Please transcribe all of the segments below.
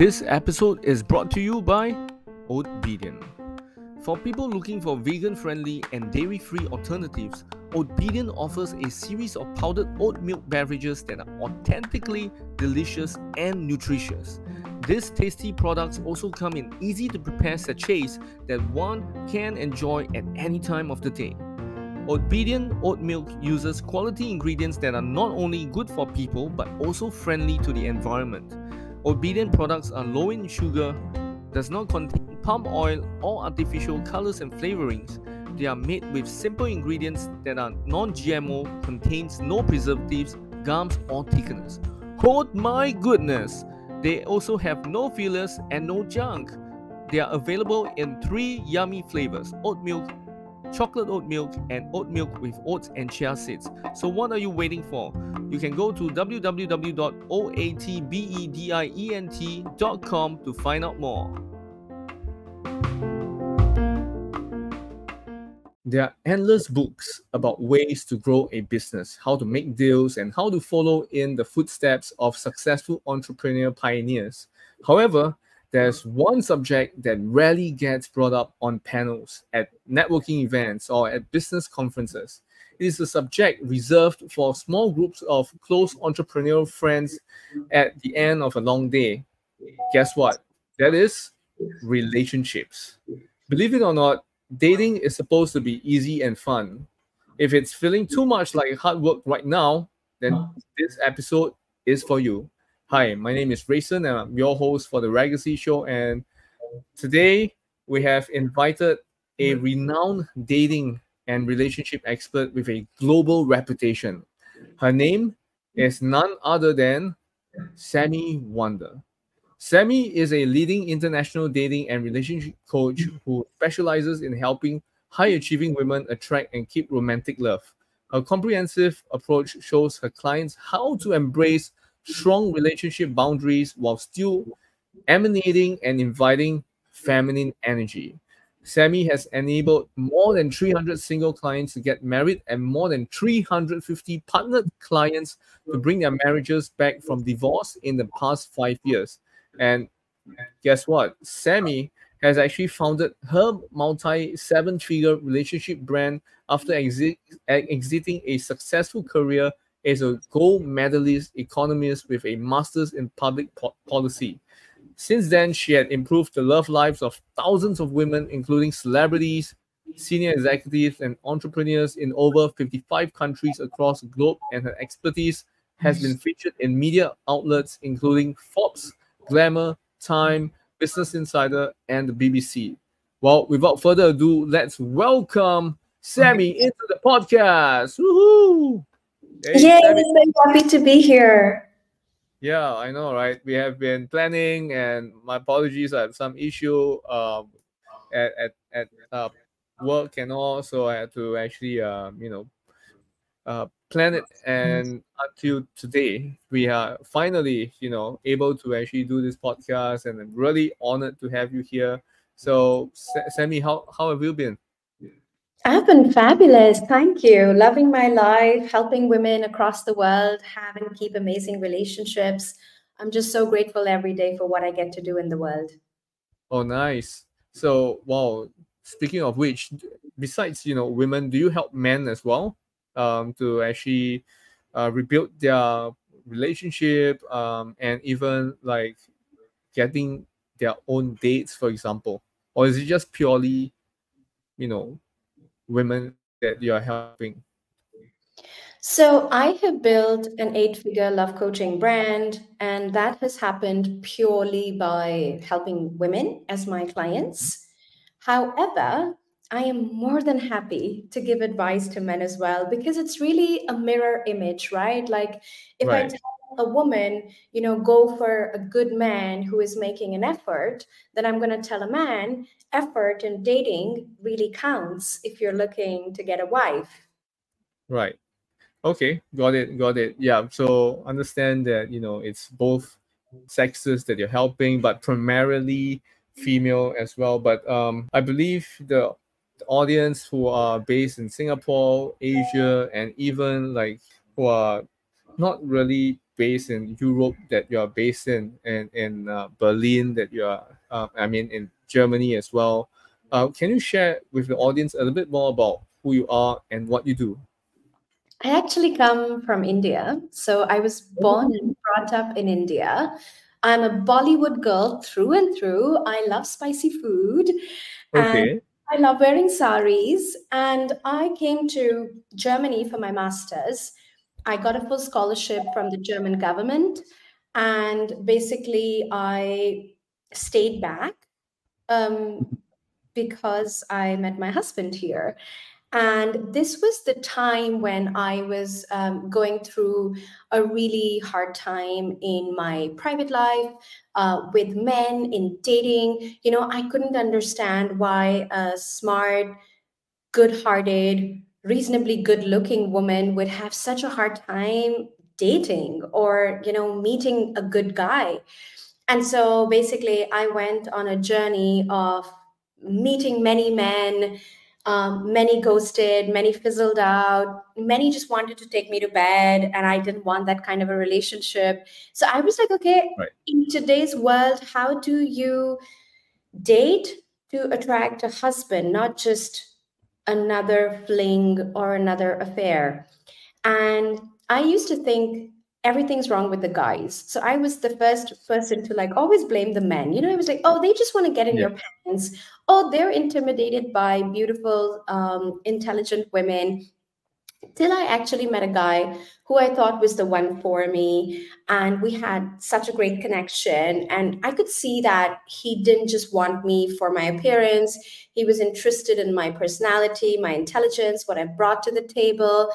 This episode is brought to you by Oatbedient. For people looking for vegan friendly and dairy free alternatives, Oatbedient offers a series of powdered oat milk beverages that are authentically delicious and nutritious. These tasty products also come in easy to prepare sachets that one can enjoy at any time of the day. Oatbedient oat milk uses quality ingredients that are not only good for people but also friendly to the environment. Oatbedient products are low in sugar, does not contain palm oil or artificial colors and flavorings. They are made with simple ingredients that are non-GMO, contains no preservatives, gums or thickeners. Oh my goodness! They also have no fillers and no junk. They are available in three yummy flavors: oat milk, chocolate oat milk, and oat milk with oats and chia seeds. So what are you waiting for? You can go to www.oatbedient.com to find out more. There are endless books about ways to grow a business, how to make deals, and how to follow in the footsteps of successful entrepreneur pioneers. However, there's one subject that rarely gets brought up on panels, at networking events, or at business conferences. It is a subject reserved for small groups of close entrepreneurial friends at the end of a long day. Guess what? That is relationships. Believe it or not, dating is supposed to be easy and fun. If it's feeling too much like hard work right now, then this episode is for you. Hi, my name is Rayson and I'm your host for the Legacy Show. And today we have invited a renowned dating and relationship expert with a global reputation. Her name is none other than Sami Wunder. Sami is a leading international dating and relationship coach who specializes in helping high achieving women attract and keep romantic love. Her comprehensive approach shows her clients how to embrace strong relationship boundaries while still emanating and inviting feminine energy. Sami has enabled more than 300 single clients to get married and more than 350 partnered clients to bring their marriages back from divorce in the past five years. And guess what? Sami has actually founded her multi seven figure relationship brand after exi- exiting a successful career as a gold medalist economist with a master's in public po- policy. Since then, she had improved the love lives of thousands of women, including celebrities, senior executives, and entrepreneurs in over 55 countries across the globe, and her expertise has been featured in media outlets including Forbes, Glamour, Time, Business Insider, and the BBC. Well, without further ado, let's welcome Sami into the podcast. Woohoo! Hey, Yay, Sami. so happy to be here. Yeah, I know, right? We have been planning, and my apologies, I have some issue um, at at, at uh, work and all, so I had to actually, um, you know, uh, plan it. And until today, we are finally, you know, able to actually do this podcast, and I'm really honored to have you here. So, Sami, how how have you been? I've been fabulous. Thank you. Loving my life, helping women across the world, having keep amazing relationships. I'm just so grateful every day for what I get to do in the world. Oh, nice. So, wow. Speaking of which, besides you know women, do you help men as well um, to actually uh, rebuild their relationship um, and even like getting their own dates, for example, or is it just purely, you know, women that you are helping? So, I have built an eight figure love coaching brand, and that has happened purely by helping women as my clients. However, I am more than happy to give advice to men as well because it's really a mirror image, right? Like, if right. I tell a woman, you know, go for a good man who is making an effort, then I'm going to tell a man, effort in dating really counts if you're looking to get a wife. Right. Okay, got it, got it. Yeah. So understand that, you know, it's both sexes that you're helping, but primarily female as well. But um, I believe the audience who are based in Singapore, Asia, and even like who are not really based in Europe that you are based in and in uh, Berlin that you are uh, I mean in Germany as well. Uh, can you share with the audience a little bit more about who you are and what you do? I actually come from India. So I was born and brought up in India. I'm a Bollywood girl through and through. I love spicy food. Okay. I love wearing saris. And I came to Germany for my master's. I got a full scholarship from the German government. And basically, I stayed back um, because I met my husband here. And this was the time when I was um, going through a really hard time in my private life uh, with men, in dating. You know, I couldn't understand why a smart, good hearted, reasonably good looking woman would have such a hard time dating or, you know, meeting a good guy. And so basically, I went on a journey of meeting many men um, many ghosted, many fizzled out, many just wanted to take me to bed, and I didn't want that kind of a relationship. So I was like, okay, right. in today's world, how do you date to attract a husband, not just another fling or another affair? And I used to think everything's wrong with the guys. So I was the first person to like always blame the men. You know, I was like, oh, they just want to get in yeah. your pants. Oh, they're intimidated by beautiful, um, intelligent women. Till I actually met a guy who I thought was the one for me. And we had such a great connection. And I could see that he didn't just want me for my appearance, he was interested in my personality, my intelligence, what I brought to the table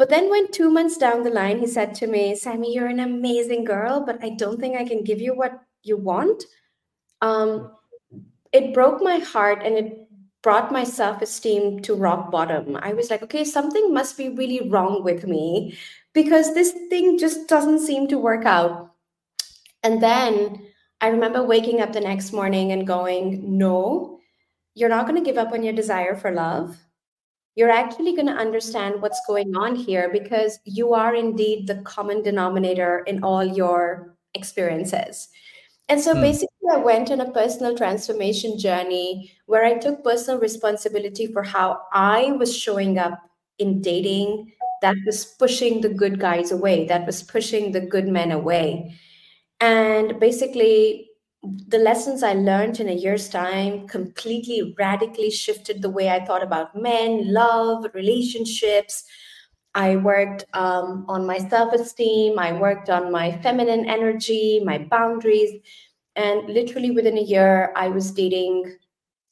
but then, when two months down the line, he said to me, Sami, you're an amazing girl, but I don't think I can give you what you want. Um, it broke my heart and it brought my self esteem to rock bottom. I was like, okay, something must be really wrong with me because this thing just doesn't seem to work out. And then I remember waking up the next morning and going, no, you're not going to give up on your desire for love you're actually going to understand what's going on here because you are indeed the common denominator in all your experiences. And so mm. basically, I went on a personal transformation journey where I took personal responsibility for how I was showing up in dating that was pushing the good guys away, that was pushing the good men away. And basically, the lessons I learned in a year's time completely radically shifted the way I thought about men, love, relationships. I worked um, on my self esteem, I worked on my feminine energy, my boundaries. And literally within a year, I was dating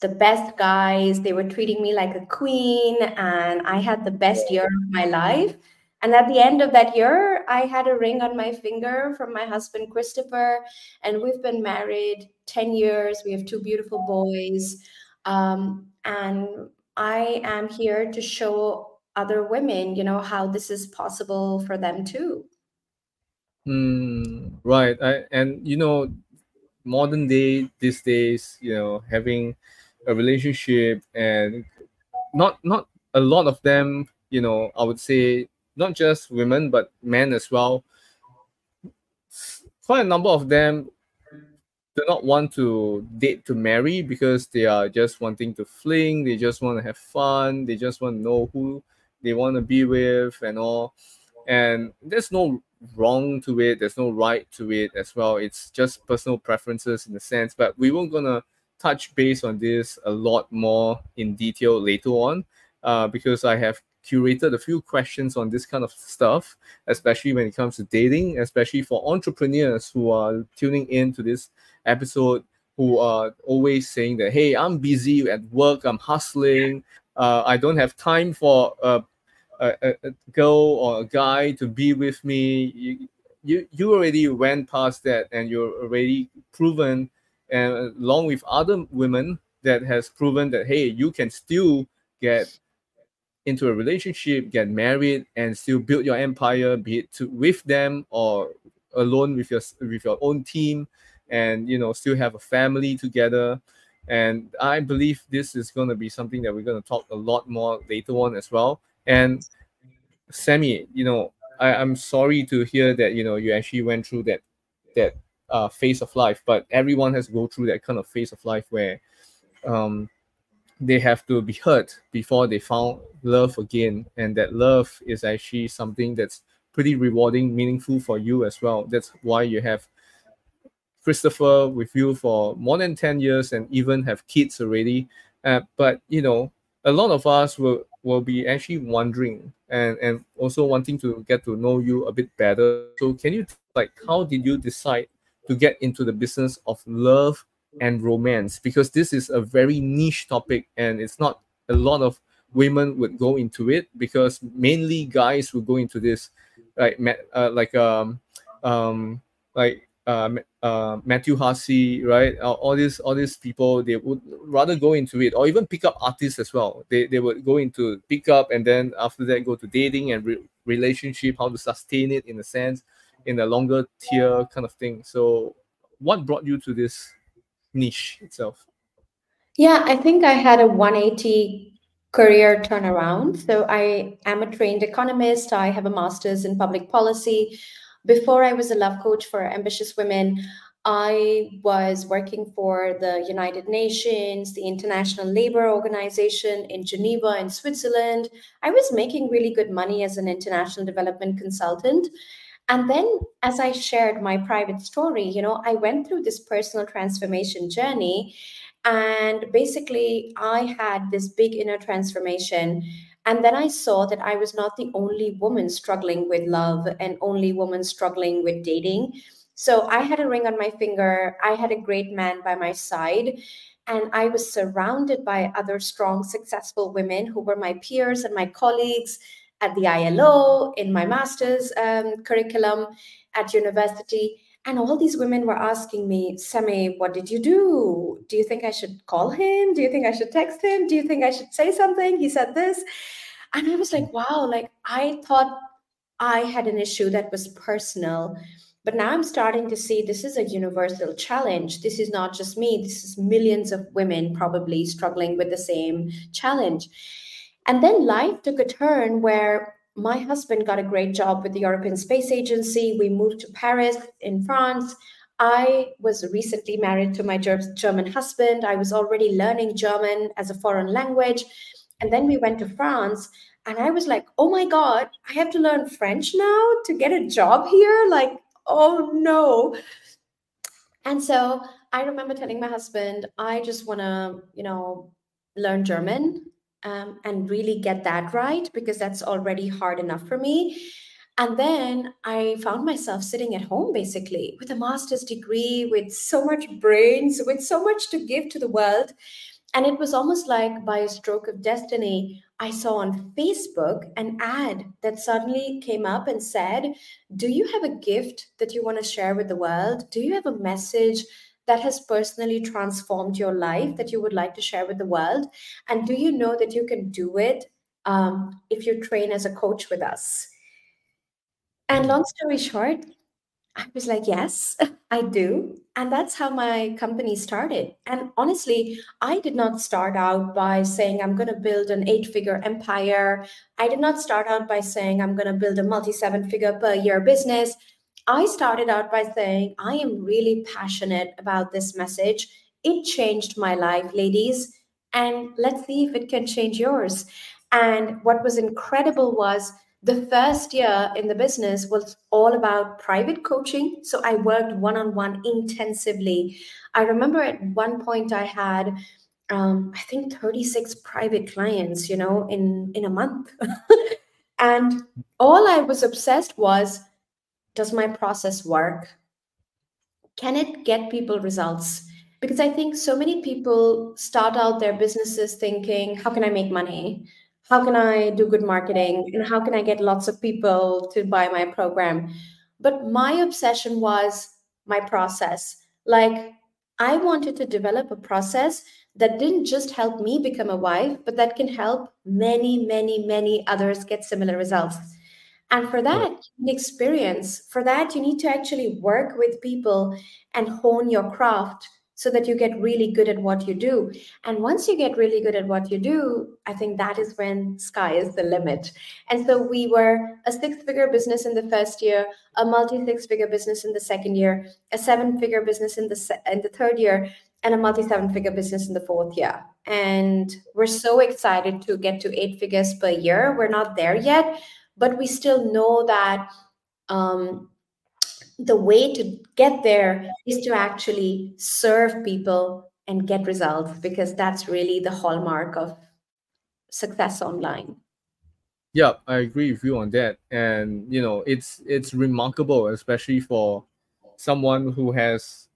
the best guys. They were treating me like a queen, and I had the best year of my life. And at the end of that year, I had a ring on my finger from my husband, Christopher. And we've been married 10 years. We have two beautiful boys. Um, and I am here to show other women, you know, how this is possible for them too. Mm, right. I, and, you know, modern day, these days, you know, having a relationship and not not a lot of them you know i would say not just women but men as well. Quite a number of them do not want to date to marry because they are just wanting to fling, they just want to have fun, they just want to know who they want to be with and all. And there's no wrong to it, there's no right to it as well. It's just personal preferences in a sense, but we weren't gonna touch base on this a lot more in detail later on uh, because I have curated a few questions on this kind of stuff, especially when it comes to dating, especially for entrepreneurs who are tuning in to this episode, who are always saying that, hey, I'm busy at work, I'm hustling, uh, I don't have time for a, a, girl or a guy to be with me. You, you, you already went past that and you're already proven, and along with other women that has proven that, hey, you can still get into a relationship, get married, and still build your empire, be it to, with them or alone with your with your own team, and you know still have a family together. And I believe this is going to be something that we're going to talk a lot more later on as well. And Sami, you know, I, I'm sorry to hear that you know you actually went through that that uh, phase of life. But everyone has to go through that kind of phase of life where um, they have to be hurt before they found love again, and that love is actually something that's pretty rewarding, meaningful for you as well. That's why you have Christopher with you for more than 10 years and even have kids already. Uh, but you know, a lot of us will will be actually wondering and and also wanting to get to know you a bit better. So can you like how did you decide to get into the business of love and romance? Because this is a very niche topic and it's not a lot of women would go into it because mainly guys would go into this like uh, like um um like uh, uh, Matthew Hussey, right? Uh, all these all these people they would rather go into it, or even pick up artists as well. They they would go into pick up, and then after that go to dating and re- relationship, how to sustain it in a sense, in a longer tier kind of thing. So, what brought you to this niche itself? Yeah, I think I had a 180 career turnaround. So I am a trained economist. I have a master's in public policy. Before I was a love coach for ambitious women, I was working for the United Nations, the International Labour Organization in Geneva in Switzerland. I was making really good money as an international development consultant. And then, as I shared my private story, you know, I went through this personal transformation journey. And basically, I had this big inner transformation and then I saw that I was not the only woman struggling with love and only woman struggling with dating. So I had a ring on my finger. I had a great man by my side. And I was surrounded by other strong, successful women who were my peers and my colleagues at the ILO, in my master's um, curriculum at university. And all these women were asking me, Sami, what did you do? Do you think I should call him? Do you think I should text him? Do you think I should say something? He said this. And I was like, wow, like I thought I had an issue that was personal. But now I'm starting to see this is a universal challenge. This is not just me, this is millions of women probably struggling with the same challenge. And then life took a turn where my husband got a great job with the European Space Agency. We moved to Paris in France. I was recently married to my German husband. I was already learning German as a foreign language. And then we went to France. And I was like, oh my God, I have to learn French now to get a job here? Like, oh no. And so I remember telling my husband, I just want to, you know, learn German um, and really get that right because that's already hard enough for me. And then I found myself sitting at home basically with a master's degree, with so much brains, with so much to give to the world. And it was almost like by a stroke of destiny, I saw on Facebook an ad that suddenly came up and said, Do you have a gift that you want to share with the world? Do you have a message that has personally transformed your life that you would like to share with the world? And do you know that you can do it um, if you train as a coach with us? And long story short, I was like, yes, I do. And that's how my company started. And honestly, I did not start out by saying, I'm going to build an eight figure empire. I did not start out by saying, I'm going to build a multi seven figure per year business. I started out by saying, I am really passionate about this message. It changed my life, ladies. And let's see if it can change yours. And what was incredible was the first year in the business was all about private coaching. So I worked one on one intensively. I remember at one point I had um, I think 36 private clients, you know, in in a month. and all I was obsessed was does my process work? Can it get people results? Because I think so many people start out their businesses thinking, how can I make money? How can I do good marketing? And how can I get lots of people to buy my program? But my obsession was my process. Like, I wanted to develop a process that didn't just help me become a wife, but that can help many, many, many others get similar results. And for that, you need experience. For that, you need to actually work with people and hone your craft so that you get really good at what you do. And once you get really good at what you do, I think that is when sky is the limit. And so we were a six figure business in the first year, a multi six figure business in the second year, a seven figure business in the, se- in the third year, and a multi seven figure business in the fourth year. And we're so excited to get to eight figures per year. We're not there yet, but we still know that um, the way to get there is to actually serve people and get results because that's really the hallmark of success online. Yeah i agree with you on that. And you know it's it's remarkable especially for someone who has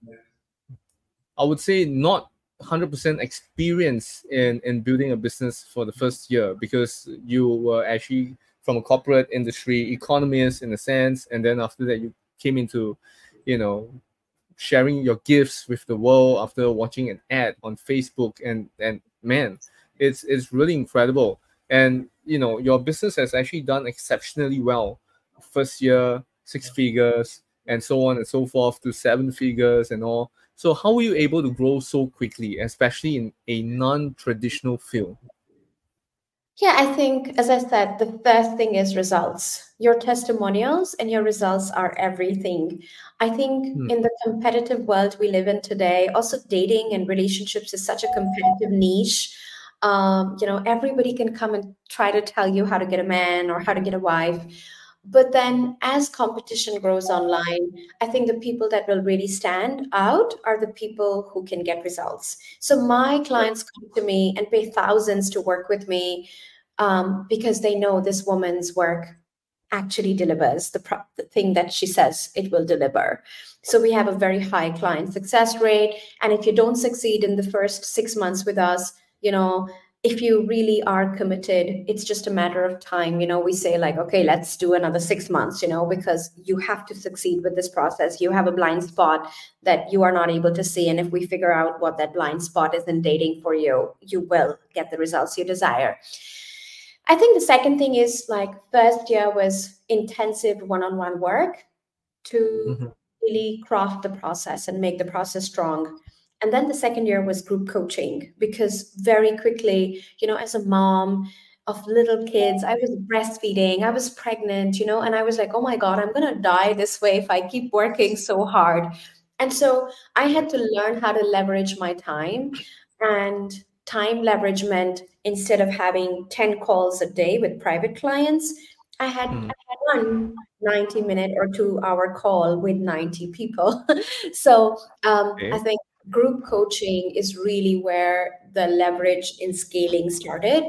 i would say not 100% experience in in building a business for the first year because you were actually from a corporate industry economist in a sense and then after that you came into, you know, sharing your gifts with the world after watching an ad on Facebook and and man, it's it's really incredible. And you know, your business has actually done exceptionally well. First year, six figures, and so on and so forth to seven figures and all. So how were you able to grow so quickly, especially in a non-traditional field? Yeah, I think, as I said, the first thing is results. Your testimonials and your results are everything. I think hmm. in the competitive world we live in today, also dating and relationships is such a competitive niche. Um, you know, everybody can come and try to tell you how to get a man or how to get a wife. But then as competition grows online, I think the people that will really stand out are the people who can get results. So my clients come to me and pay thousands to work with me um, because they know this woman's work actually delivers the, pro- the thing that she says it will deliver. So we have a very high client success rate. And if you don't succeed in the first six months with us, you know, if you really are committed it's just a matter of time. You know we say like okay let's do another 6 months you know because you have to succeed with this process. You have a blind spot that you are not able to see. And if we figure out what that blind spot is in dating for you you will get the results you desire. I think the second thing is like first year was intensive one-on-one work to mm-hmm. really craft the process and make the process strong and then the second year was group coaching because very quickly you know as a mom of little kids i was breastfeeding i was pregnant you know and i was like oh my god i'm going to die this way if i keep working so hard and so i had to learn how to leverage my time and time leverage meant instead of having 10 calls a day with private clients I had, mm. I had one 90 minute or two hour call with 90 people. so um, okay. I think group coaching is really where the leverage in scaling started.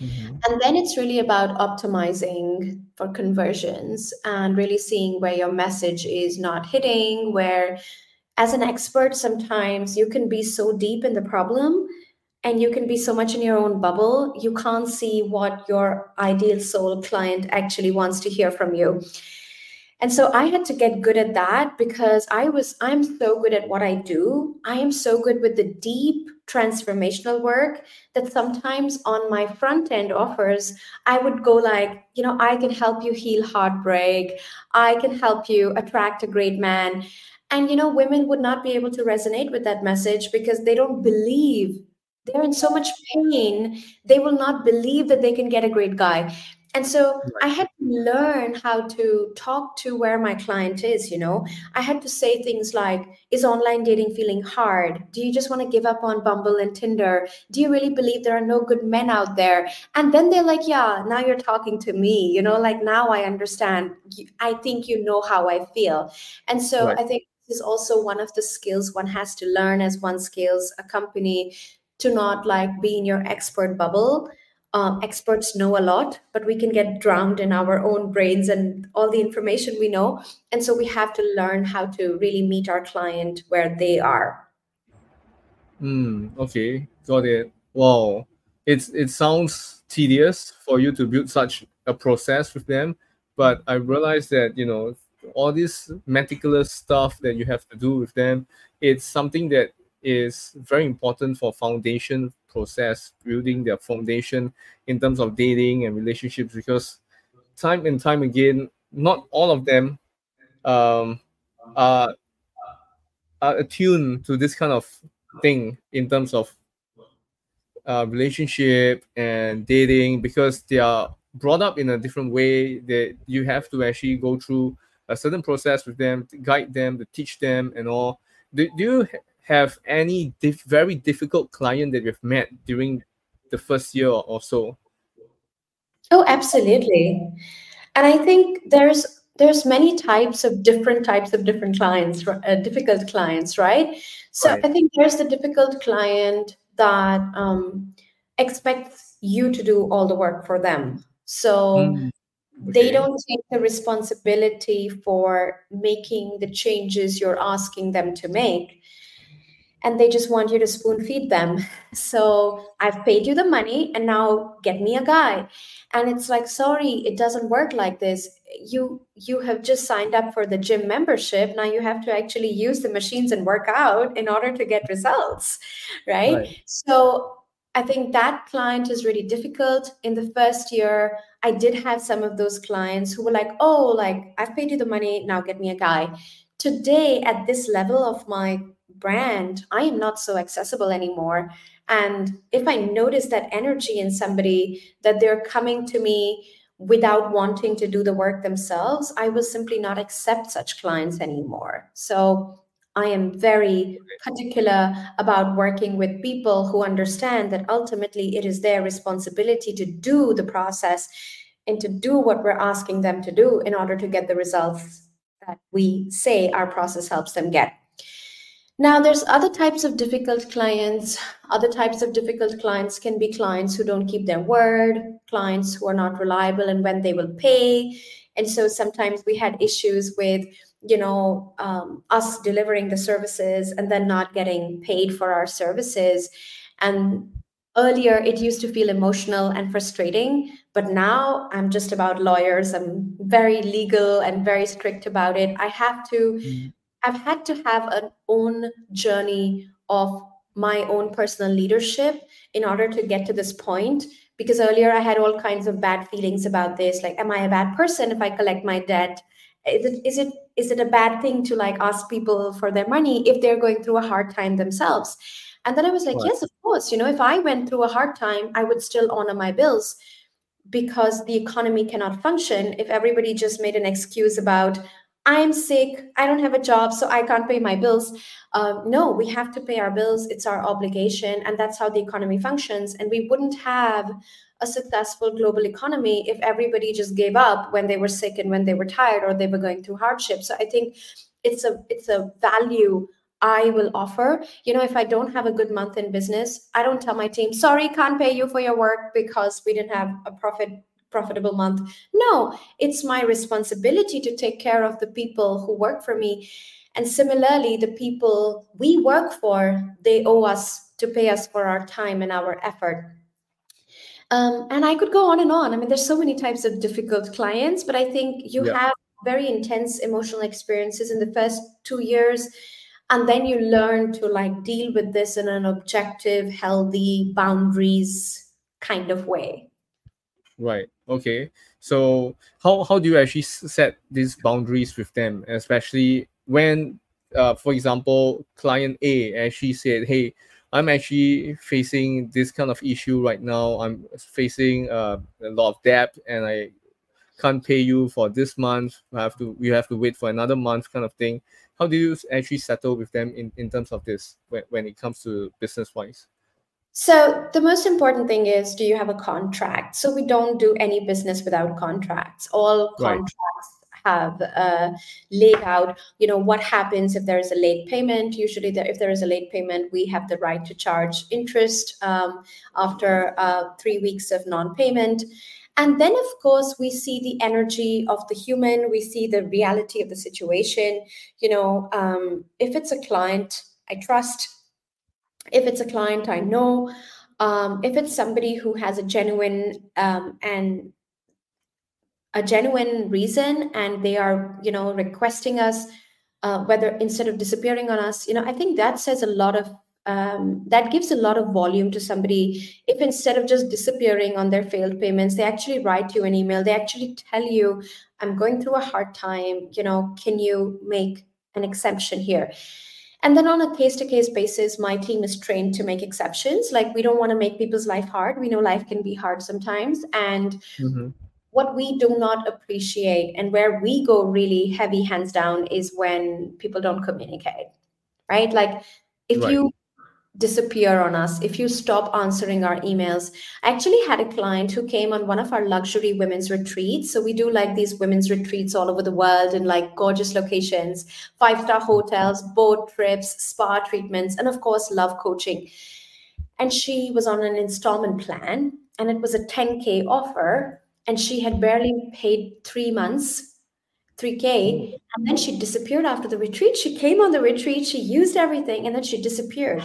Mm-hmm. And then it's really about optimizing for conversions and really seeing where your message is not hitting, where as an expert, sometimes you can be so deep in the problem and you can be so much in your own bubble, you can't see what your ideal soul client actually wants to hear from you and so i had to get good at that because i was i'm so good at what i do. I am so good with the deep transformational work that sometimes on my front end offers i would go like you know i can help you heal heartbreak. I can help you attract a great man. And you know women would not be able to resonate with that message because they don't believe. They're in so much pain they will not believe that they can get a great guy. And so i had learn how to talk to where my client is you know? I had to say things like is online dating feeling hard? Do you just want to give up on bumble and tinder? Do you really believe there are no good men out there? And then they're like yeah now you're talking to me you know? Like now i understand. I think you know how i feel. And so right. i think this is also one of the skills one has to learn as one scales a company to not like be in your expert bubble um, experts know a lot, but we can get drowned in our own brains and all the information we know. And so we have to learn how to really meet our client where they are. Mm, okay, got it. Wow, it's it sounds tedious for you to build such a process with them, but I realized that you know all this meticulous stuff that you have to do with them. It's something that is very important for foundation process, building their foundation in terms of dating and relationships. Because time and time again, not all of them um, are are attuned to this kind of thing in terms of uh, relationship and dating because they are brought up in a different way that you have to actually go through a certain process with them guide them to teach them and all do, do you have any dif- very difficult client that you've met during the first year or so? Oh absolutely. And i think there's there's many types of different types of different clients uh, difficult clients right? So right. i think there's the difficult client that um, expects you to do all the work for them. So mm, okay. they don't take the responsibility for making the changes you're asking them to make and they just want you to spoon feed them. So I've paid you the money and now get me a guy. And it's like, sorry, it doesn't work like this. You you have just signed up for the gym membership. Now you have to actually use the machines and work out in order to get results. Right. right. So I think that client is really difficult. In the first year, I did have some of those clients who were like, oh, like I've paid you the money, now get me a guy. Today, at this level of my brand, I am not so accessible anymore. And if I notice that energy in somebody, that they're coming to me without wanting to do the work themselves, I will simply not accept such clients anymore. So I am very particular about working with people who understand that ultimately it is their responsibility to do the process and to do what we're asking them to do in order to get the results that we say our process helps them get. Now, there's other types of difficult clients. Other types of difficult clients can be clients who don't keep their word, clients who are not reliable and when they will pay. And so sometimes we had issues with, you know, um, us delivering the services and then not getting paid for our services. And earlier it used to feel emotional and frustrating, but now I'm just about lawyers. I'm very legal and very strict about it. I have to. I've had to have an own journey of my own personal leadership in order to get to this point because earlier I had all kinds of bad feelings about this like am I a bad person if I collect my debt? Is it is it is it a bad thing to like ask people for their money if they're going through a hard time themselves? And then I was like yes of course you know if I went through a hard time I would still honor my bills because the economy cannot function if everybody just made an excuse about I'm sick, I don't have a job, so I can't pay my bills. Uh, no, we have to pay our bills. It's our obligation. And that's how the economy functions. And we wouldn't have a successful global economy if everybody just gave up when they were sick and when they were tired or they were going through hardship. So I think it's a it's a value I will offer. You know, if I don't have a good month in business, I don't tell my team, sorry, can't pay you for your work because we didn't have a profit profitable month. No, it's my responsibility to take care of the people who work for me. And similarly, the people we work for, they owe us to pay us for our time and our effort. Um, and I could go on and on. I mean, there's so many types of difficult clients, but I think you yeah. have very intense emotional experiences in the first two years and then you learn to like deal with this in an objective healthy boundaries kind of way right Okay, so how how do you actually set these boundaries with them, especially when, uh, for example, client A actually said, "Hey, I'm actually facing this kind of issue right now. I'm facing uh, a lot of debt, and I can't pay you for this month. I have to we have to wait for another month, kind of thing." How do you actually settle with them in, in terms of this when, when it comes to business wise? So the most important thing is do you have a contract? So we don't do any business without contracts. All contracts have uh, laid out, you know, what happens if there is a late payment. Usually, if there is a late payment, we have the right to charge interest um, after uh, three weeks of non-payment. And then, of course, we see the energy of the human. We see the reality of the situation. You know, um, if it's a client I trust, if it's a client I know, um, if it's somebody who has a genuine um, and a genuine reason and they are, you know, requesting us, uh, whether instead of disappearing on us, you know, I think that says a lot of um, that gives a lot of volume to somebody. If instead of just disappearing on their failed payments they actually write you an email they actually tell you i'm going through a hard time. You know can you make an exception here And then on a case to case basis, my team is trained to make exceptions. Like we don't want to make people's life hard. We know life can be hard sometimes. And mm-hmm. what we do not appreciate and where we go really heavy hands down is when people don't communicate, right? Like if right. you disappear on us if you stop answering our emails. I actually had a client who came on one of our luxury women's retreats. So we do like these women's retreats all over the world in like gorgeous locations five star hotels boat trips spa treatments and of course love coaching. And she was on an installment plan and it was a 10k offer and she had barely paid 3 months 3k and then she disappeared after the retreat. She came on the retreat she used everything and then she disappeared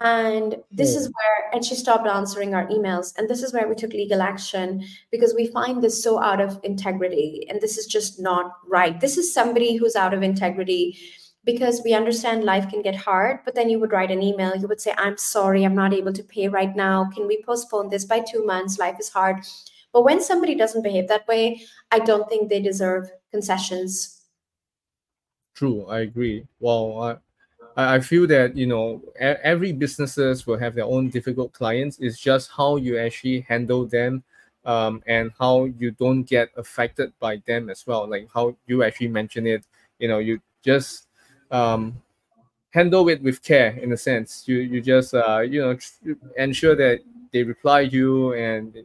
and this is where, and she stopped answering our emails. And this is where we took legal action because we find this so out of integrity. And this is just not right. This is somebody who's out of integrity because we understand life can get hard. But then you would write an email, you would say, I'm sorry, I'm not able to pay right now. Can we postpone this by two months? Life is hard. But when somebody doesn't behave that way, I don't think they deserve concessions. True, I agree. Well, I, feel that you know every businesses will have their own difficult clients. It's just how you actually handle them, um, and how you don't get affected by them as well. Like how you actually mentioned it. You know, you just um, handle it with care in a sense. You you just uh, you know ensure that they reply you and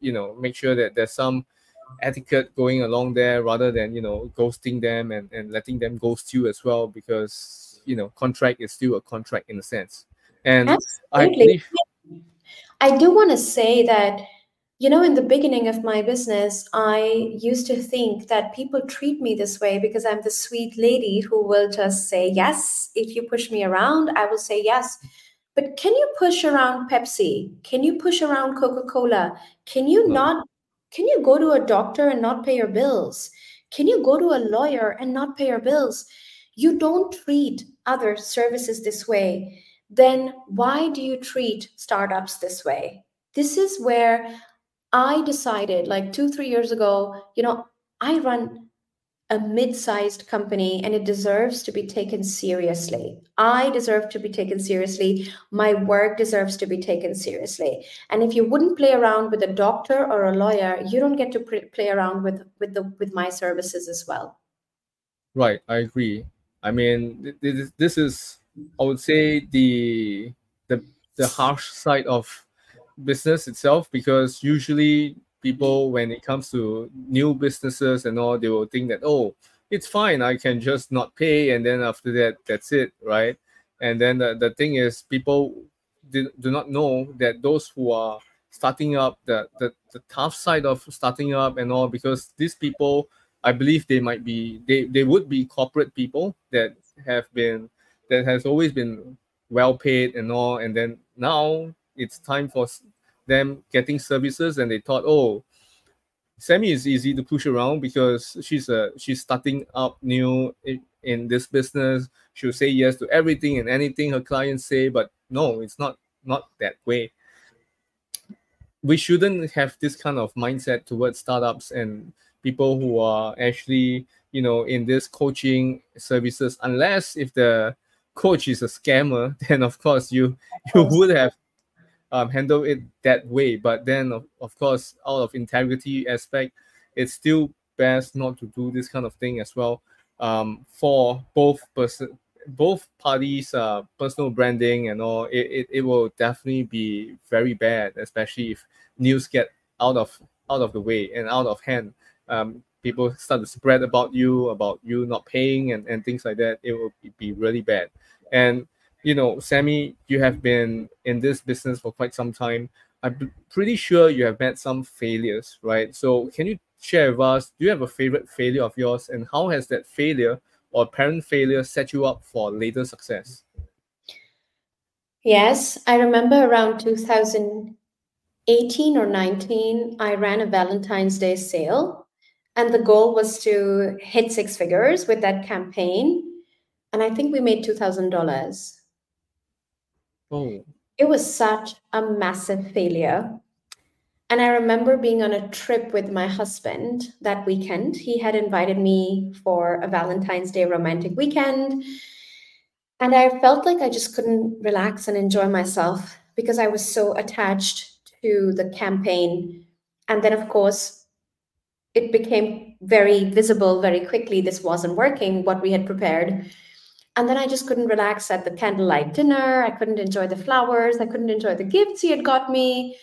you know make sure that there's some etiquette going along there rather than you know ghosting them and, and letting them ghost you as well because you know contract is still a contract in a sense. And Absolutely. I, I do want to say that you know in the beginning of my business i used to think that people treat me this way because i'm the sweet lady who will just say yes. If you push me around i will say yes. But can you push around pepsi? Can you push around coca-cola? Can you not can you go to a doctor and not pay your bills? Can you go to a lawyer and not pay your bills you don't treat other services this way, then why do you treat startups this way? This is where I decided like two, three years ago, you know, I run a mid sized company and it deserves to be taken seriously. I deserve to be taken seriously. My work deserves to be taken seriously. And if you wouldn't play around with a doctor or a lawyer, you don't get to play around with, with, the, with my services as well. Right, I agree. I mean, this, is, I would say, the the the harsh side of business itself because usually people, when it comes to new businesses and all, they will think that oh, it's fine, I can just not pay, and then after that, that's it, right? And then the, the thing is, people do, do not know that those who are starting up, the, the the tough side of starting up and all, because these people I believe they might be they, they would be corporate people that have been that has always been well paid and all and then now it's time for them getting services and they thought oh Sami is easy to push around because she's a she's starting up new in, in this business. She'll say yes to everything and anything her clients say but no it's not not that way. We shouldn't have this kind of mindset towards startups and people who are actually you know in this coaching services unless if the coach is a scammer then of course you you would have um, handled it that way. But then of, of course out of integrity aspect it's still best not to do this kind of thing as well um, for both person both parties uh, personal branding and all it, it, it will definitely be very bad especially if news get out of out of the way and out of hand um, people start to spread about you, about you not paying and, and things like that, it will be really bad. And you know, Sami, you have been in this business for quite some time. I'm pretty sure you have met some failures, right? So can you share with us, do you have a favorite failure of yours and how has that failure or parent failure set you up for later success? Yes, I remember around 2018 or 19, I ran a Valentine's Day sale and the goal was to hit six figures with that campaign. And I think we made $2,000. Oh. It was such a massive failure. And I remember being on a trip with my husband that weekend. He had invited me for a Valentine's Day romantic weekend. And I felt like I just couldn't relax and enjoy myself because I was so attached to the campaign. And then, of course, it became very visible very quickly this wasn't working, what we had prepared. And then I just couldn't relax at the candlelight dinner. I couldn't enjoy the flowers. I couldn't enjoy the gifts he had got me.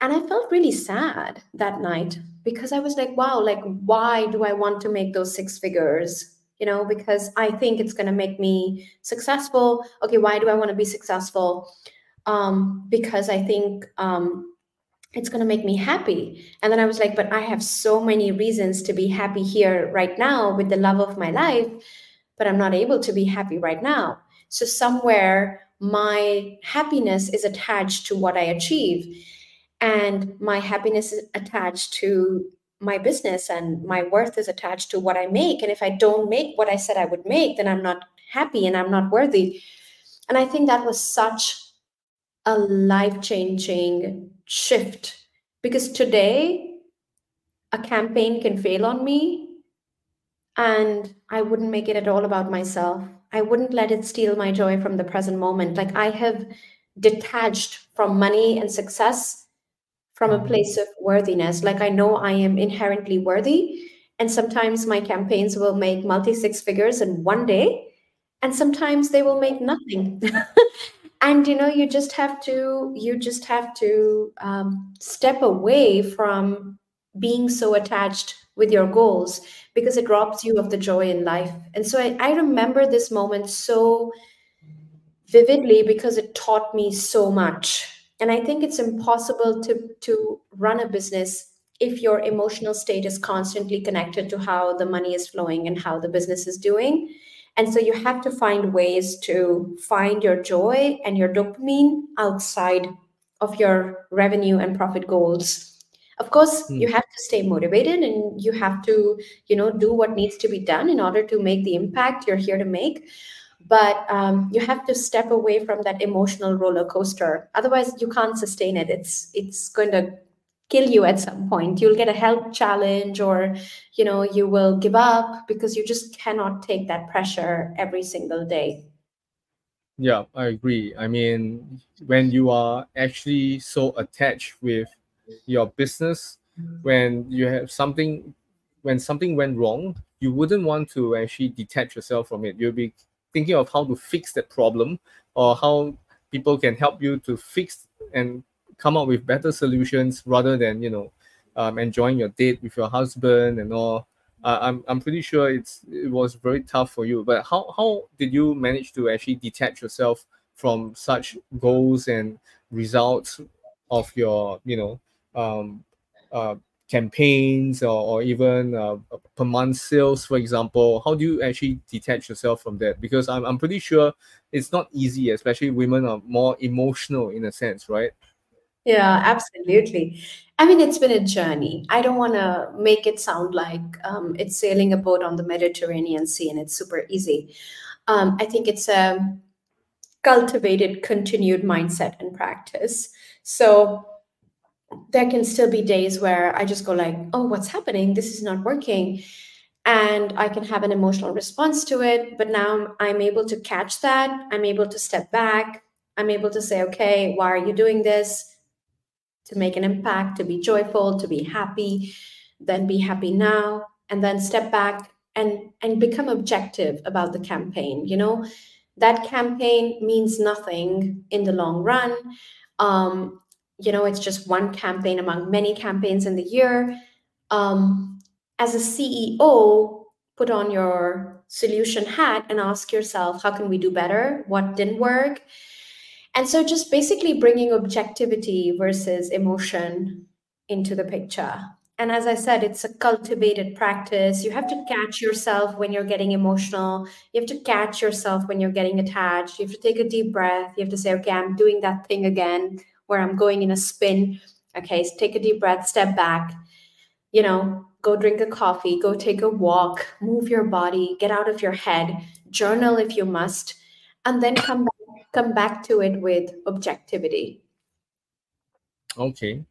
And I felt really sad that night because I was like, wow, like, why do I want to make those six figures? You know, because I think it's going to make me successful. Okay, why do I want to be successful? Um, because I think um, it's going to make me happy. And then I was like, but I have so many reasons to be happy here right now with the love of my life, but I'm not able to be happy right now. So somewhere my happiness is attached to what I achieve and my happiness is attached to my business and my worth is attached to what I make. And if I don't make what I said I would make, then I'm not happy and I'm not worthy. And I think that was such a life changing shift because today a campaign can fail on me and I wouldn't make it at all about myself. I wouldn't let it steal my joy from the present moment. Like I have detached from money and success from a mm-hmm. place of worthiness. Like I know I am inherently worthy. And sometimes my campaigns will make multi six figures in one day, and sometimes they will make nothing. and you know you just have to you just have to um, step away from being so attached with your goals because it robs you of the joy in life. And so I, I remember this moment so vividly because it taught me so much. And i think it's impossible to to run a business if your emotional state is constantly connected to how the money is flowing and how the business is doing and so you have to find ways to find your joy and your dopamine outside of your revenue and profit goals. Of course, mm. you have to stay motivated and you have to, you know, do what needs to be done in order to make the impact you're here to make. But um, you have to step away from that emotional roller coaster. Otherwise, you can't sustain it. It's it's going to kill you at some point. You'll get a health challenge or you know you will give up because you just cannot take that pressure every single day. Yeah i agree. I mean when you are actually so attached with your business when you have something when something went wrong you wouldn't want to actually detach yourself from it. You'll be thinking of how to fix that problem or how people can help you to fix and come up with better solutions rather than you know um, enjoying your date with your husband and all. Uh, I'm I'm pretty sure it's it was very tough for you. But how how did you manage to actually detach yourself from such goals and results of your you know um, uh, campaigns or, or even uh, per month sales, for example? How do you actually detach yourself from that? Because I'm, I'm pretty sure it's not easy, especially women are more emotional in a sense, right? Yeah, absolutely. I mean, it's been a journey. I don't want to make it sound like um, it's sailing a boat on the Mediterranean Sea and it's super easy. Um, I think it's a cultivated, continued mindset and practice. So there can still be days where I just go like, "Oh, what's happening? This is not working." And I can have an emotional response to it, but now I'm able to catch that. I'm able to step back. I'm able to say, okay, why are you doing this? To make an impact, to be joyful, to be happy, then be happy now, and then step back and and become objective about the campaign. You know, that campaign means nothing in the long run. Um, you know, it's just one campaign among many campaigns in the year. Um, as a CEO, put on your solution hat and ask yourself, how can we do better? What didn't work? And so just basically bringing objectivity versus emotion into the picture. And as I said, it's a cultivated practice. You have to catch yourself when you're getting emotional. You have to catch yourself when you're getting attached. You have to take a deep breath. You have to say, okay, I'm doing that thing again where I'm going in a spin. Okay, so take a deep breath, step back, you know, go drink a coffee, go take a walk, move your body, get out of your head, journal if you must, and then come back come back to it with objectivity. Okay,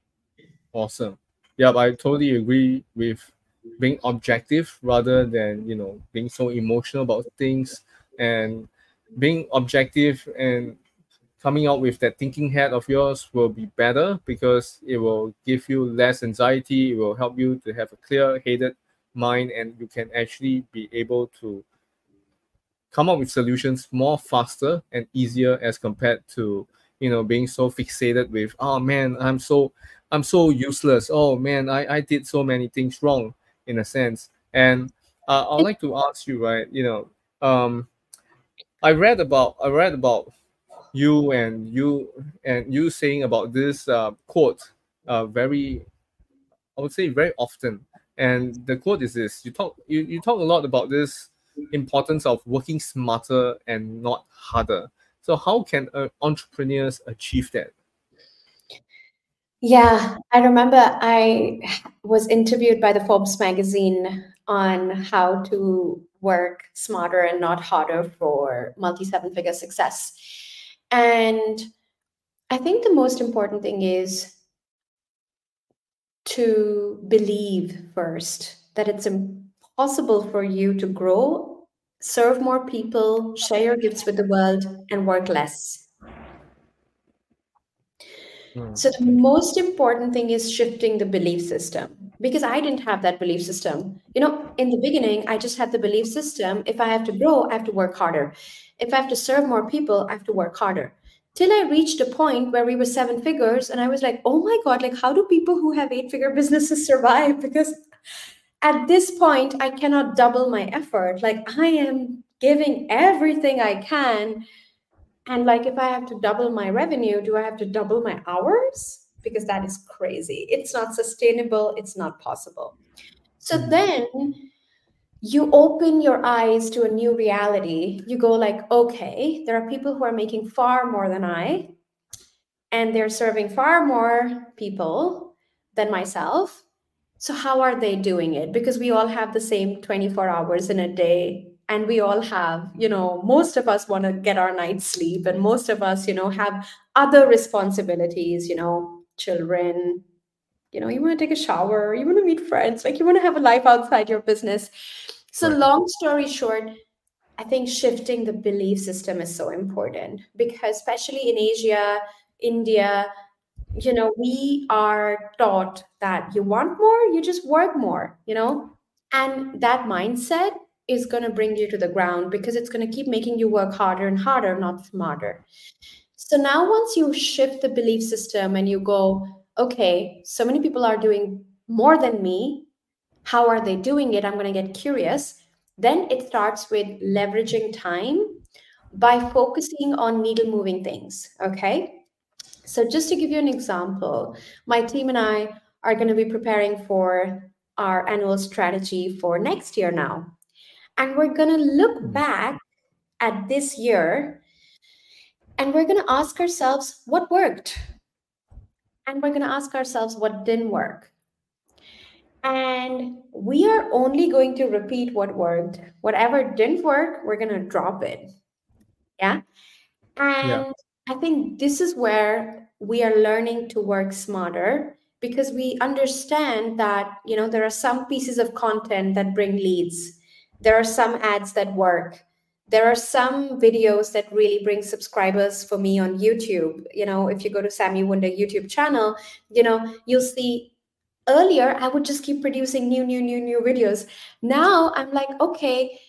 awesome. Yeah, I totally agree with being objective rather than you know being so emotional about things and being objective and coming out with that thinking head of yours will be better because it will give you less anxiety. It will help you to have a clear headed mind and you can actually be able to come up with solutions more faster and easier as compared to you know being so fixated with oh man i'm so i'm so useless. Oh man i i did so many things wrong in a sense. And uh, i'd like to ask you right you know um i read about i read about you and you and you saying about this uh, quote uh, very i would say very often. And the quote is this you talk you, you talk a lot about this importance of working smarter and not harder. So how can uh, entrepreneurs achieve that? Yeah i remember i was interviewed by the forbes magazine on how to work smarter and not harder for multi seven figure success. And I think the most important thing is to believe first that it's impossible for you to grow, serve more people, share your gifts with the world, and work less. Hmm. So, the most important thing is shifting the belief system because I didn't have that belief system. You know, in the beginning, I just had the belief system if I have to grow, I have to work harder. If I have to serve more people, I have to work harder. Till I reached a point where we were seven figures, and I was like, oh my God, like, how do people who have eight figure businesses survive? Because at this point, I cannot double my effort. Like, I am giving everything I can. And like, if I have to double my revenue, do I have to double my hours? Because that is crazy. It's not sustainable. It's not possible. So mm-hmm. then you open your eyes to a new reality you go like okay there are people who are making far more than i and they're serving far more people than myself so how are they doing it? Because we all have the same 24 hours in a day and we all have you know most of us want to get our night's sleep and most of us you know have other responsibilities you know children. You know you want to take a shower you want to meet friends like you want to have a life outside your business. So long story short i think shifting the belief system is so important because especially in asia india you know we are taught that you want more you just work more you know and that mindset is going to bring you to the ground because it's going to keep making you work harder and harder not smarter so now once you shift the belief system and you go okay, so many people are doing more than me. How are they doing it? I'm going to get curious. Then it starts with leveraging time by focusing on needle moving things. Okay. So, just to give you an example, my team and I are going to be preparing for our annual strategy for next year now. And we're going to look hmm. back at this year and we're going to ask ourselves what worked and we're going to ask ourselves what didn't work. And we are only going to repeat what worked. Whatever didn't work, we're going to drop it. Yeah. And yeah. I think this is where we are learning to work smarter because we understand that, you know, there are some pieces of content that bring leads. There are some ads that work. There are some videos that really bring subscribers for me on youtube. You know if you go to Sami Wunder youtube channel you know you'll see earlier i would just keep producing new new new new videos. Now i'm like okay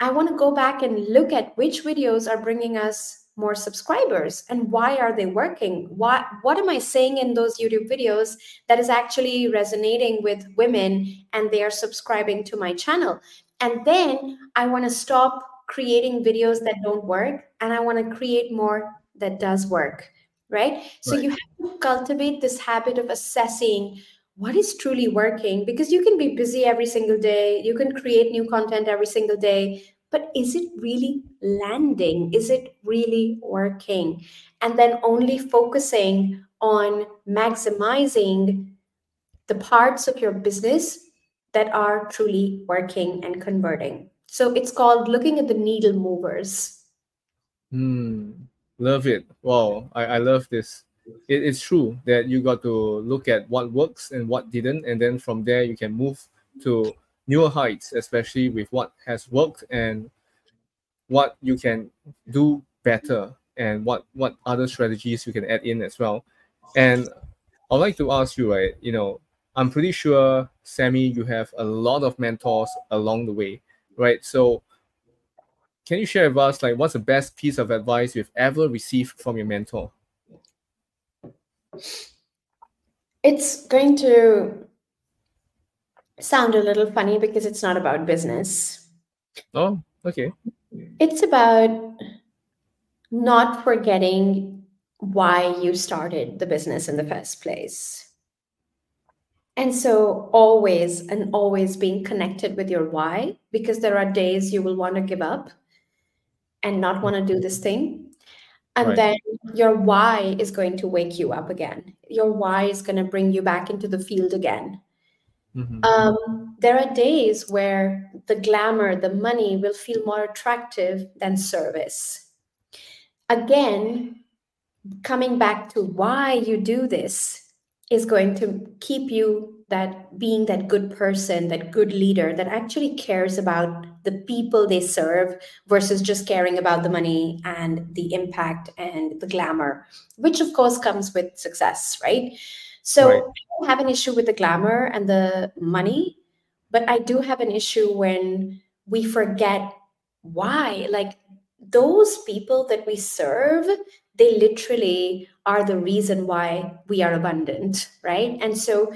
i want to go back and look at which videos are bringing us more subscribers? And why are they working? What what am i saying in those youtube videos that is actually resonating with women and they are subscribing to my channel? And then i want to stop creating videos that don't work and i want to create more that does work right? So right. you have to cultivate this habit of assessing what is truly working because you can be busy every single day you can create new content every single day but is it really landing is it really working and then only focusing on maximizing the parts of your business that are truly working and converting so it's called looking at the needle movers. Hmm. Love it. Wow. I, I love this. It, it's true that you got to look at what works and what didn't. And then from there, you can move to newer heights, especially with what has worked and what you can do better and what what other strategies you can add in as well. And I'd like to ask you, right? You know, I'm pretty sure, Sami, you have a lot of mentors along the way, right? So, can you share with us, like, what's the best piece of advice you've ever received from your mentor? It's going to sound a little funny because it's not about business. Oh, okay. It's about not forgetting why you started the business in the first place. And so, always and always being connected with your why, because there are days you will want to give up and not want to do this thing. And right. then your why is going to wake you up again. Your why is going to bring you back into the field again. Mm-hmm. Um, there are days where the glamour, the money will feel more attractive than service. Again, coming back to why you do this is going to keep you that being that good person, that good leader that actually cares about the people they serve versus just caring about the money and the impact and the glamour, which of course comes with success, right? So right. I don't have an issue with the glamour and the money, but I do have an issue when we forget why. Like those people that we serve, they literally are the reason why we are abundant, right? And so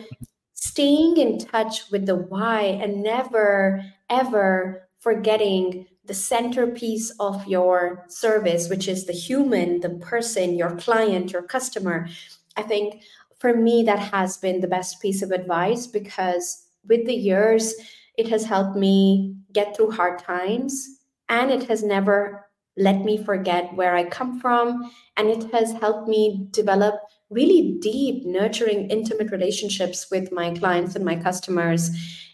staying in touch with the why and never, ever forgetting the centerpiece of your service, which is the human, the person, your client, your customer. I think for me, that has been the best piece of advice because with the years, it has helped me get through hard times and it has never let me forget where I come from. And it has helped me develop really deep, nurturing, intimate relationships with my clients and my customers.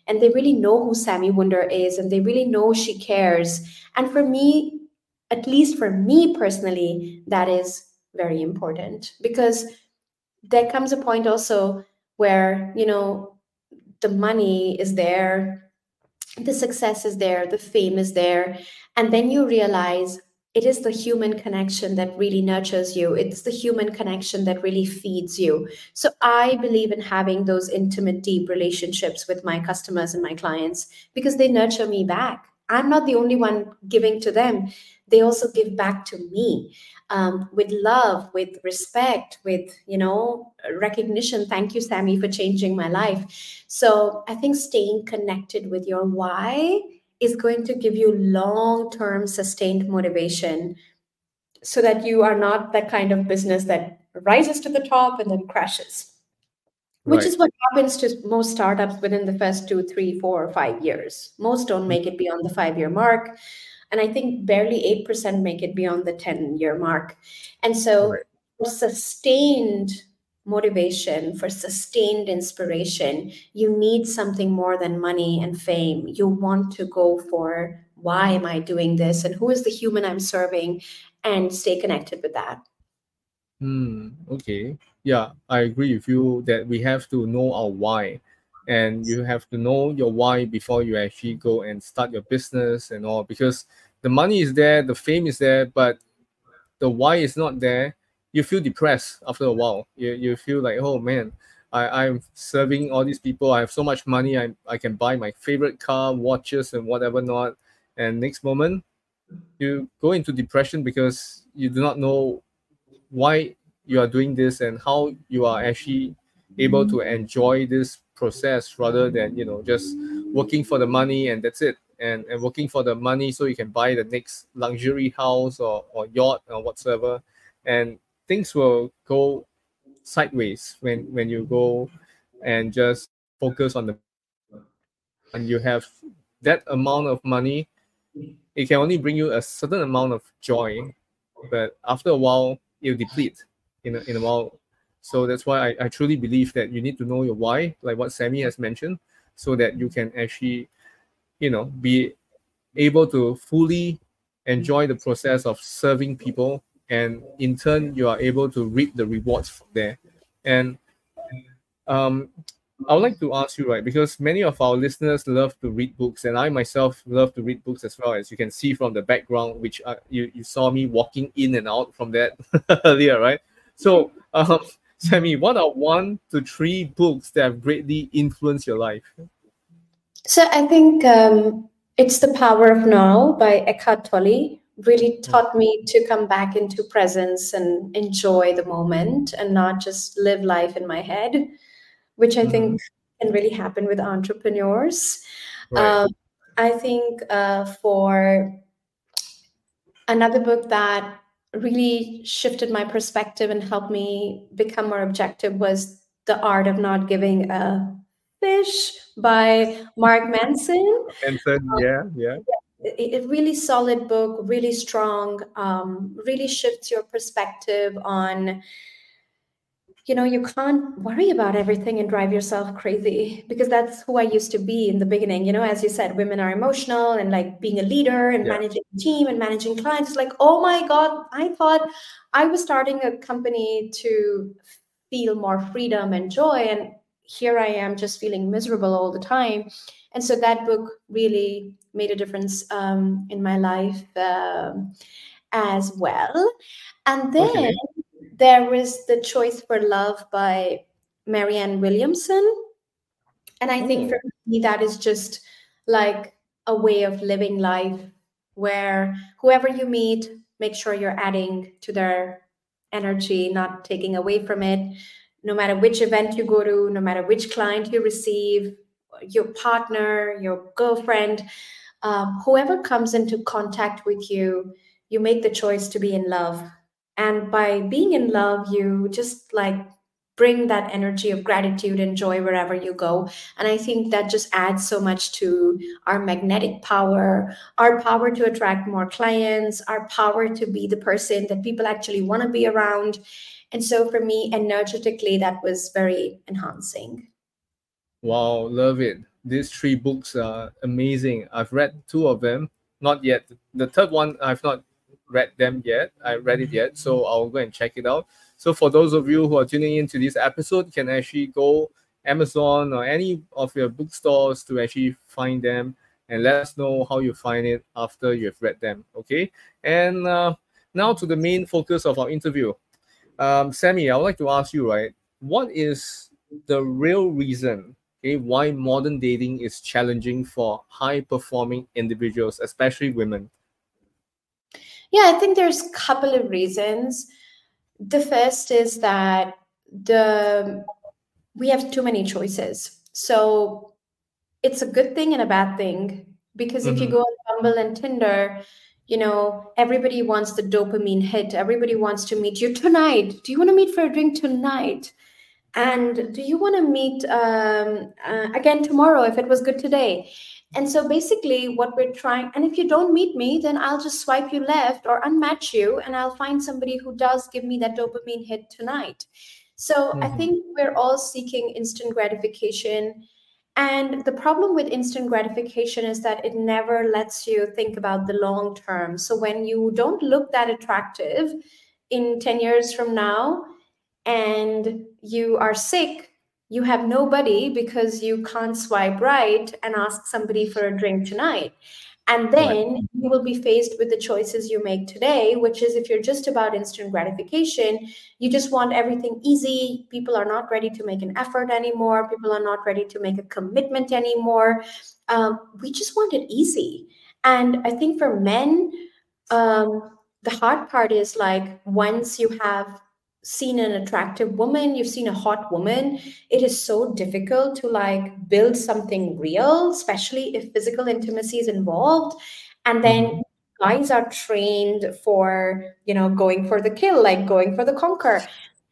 And they really know who Sami Wunder is and they really know she cares. And for me, at least for me personally, that is very important because there comes a point also where, you know, the money is there, the success is there, the fame is there. And then you realize it is the human connection that really nurtures you. It's the human connection that really feeds you. So i believe in having those intimate deep relationships with my customers and my clients because they nurture me back. I'm not the only one giving to them. They also give back to me um, with love with respect with you know recognition. Thank you Sami for changing my life. So i think staying connected with your why is going to give you long term sustained motivation so that you are not that kind of business that rises to the top and then crashes which is what happens to most startups within the first two three four or five years. Most don't make it beyond the five year mark and i think barely 8% make it beyond the 10 year mark and so right. sustained motivation, for sustained inspiration, you need something more than money and fame. You want to go for why am I doing this and who is the human I'm serving and stay connected with that. Hmm. okay. Yeah, I agree with you that we have to know our why. And you have to know your why before you actually go and start your business and all because the money is there, the fame is there, but the why is not there you feel depressed after a while. You, you feel like, oh man, I, I'm serving all these people. I have so much money. I, I can buy my favorite car, watches, and whatever not. And next moment, you go into depression because you do not know why you are doing this and how you are actually able to enjoy this process rather than you know just working for the money and that's it. And, and working for the money so you can buy the next luxury house or, or yacht or whatsoever. And things will go sideways when when you go and just focus on the and you have that amount of money it can only bring you a certain amount of joy but after a while it'll deplete in a, in a while so that's why I, I truly believe that you need to know your why like what Sami has mentioned so that you can actually you know be able to fully enjoy the process of serving people and in turn you are able to reap the rewards from there and um, I would like to ask you, right, because many of our listeners love to read books, and I myself love to read books as well, as you can see from the background, which uh, you, you saw me walking in and out from that earlier, right? So, um, Sami, what are one to three books that have greatly influenced your life? So, I think um, it's The Power of Now by Eckhart Tolle really hmm. taught me to come back into presence and enjoy the moment and not just live life in my head which I think mm-hmm. can really happen with entrepreneurs. Right. Um, I think uh, for another book that really shifted my perspective and helped me become more objective was The Art of Not Giving a Fish by Mark Manson. Manson, um, yeah, yeah. A really solid book, really strong, um, really shifts your perspective on you know you can't worry about everything and drive yourself crazy because that's who i used to be in the beginning. You know as you said women are emotional and like being a leader and yeah. managing a team and managing clients. Like oh my god i thought i was starting a company to feel more freedom and joy and here i am just feeling miserable all the time. And so that book really made a difference um, in my life um, as well. And then okay there was The Choice for Love by Marianne Williamson. And I think for me, that is just like a way of living life where whoever you meet, make sure you're adding to their energy, not taking away from it. No matter which event you go to, no matter which client you receive, your partner, your girlfriend, um, whoever comes into contact with you, you make the choice to be in love and by being in love you just like bring that energy of gratitude and joy wherever you go. And i think that just adds so much to our magnetic power our power to attract more clients our power to be the person that people actually want to be around. And so for me energetically that was very enhancing. Wow love it. These three books are amazing. I've read two of them. Not yet. The third one i've not read them yet. I read it yet, so I'll go and check it out. So for those of you who are tuning into this episode, you can actually go Amazon or any of your bookstores to actually find them and let us know how you find it after you've read them. Okay. And uh, now to the main focus of our interview. Um, Sami, I would like to ask you, right? What is the real reason okay, why modern dating is challenging for high performing individuals, especially women? Yeah, I think there's a couple of reasons. The first is that the we have too many choices. So it's a good thing and a bad thing because mm-hmm. if you mm-hmm. go on Bumble and Tinder, you know, everybody wants the dopamine hit. Everybody wants to meet you tonight. Do you want to meet for a drink tonight? And do you want to meet um, uh, again tomorrow if it was good today? And so basically, what we're trying, and if you don't meet me, then I'll just swipe you left or unmatch you, and I'll find somebody who does give me that dopamine hit tonight. So mm-hmm. I think we're all seeking instant gratification. And the problem with instant gratification is that it never lets you think about the long term. So when you don't look that attractive in 10 years from now and you are sick, you have nobody because you can't swipe right and ask somebody for a drink tonight. And then right. you will be faced with the choices you make today, which is if you're just about instant gratification, you just want everything easy. People are not ready to make an effort anymore. People are not ready to make a commitment anymore. Um, we just want it easy. And I think for men, um, the hard part is like once you have seen an attractive woman you've seen a hot woman it is so difficult to like build something real especially if physical intimacy is involved and then mm-hmm. guys are trained for you know going for the kill like going for the conquer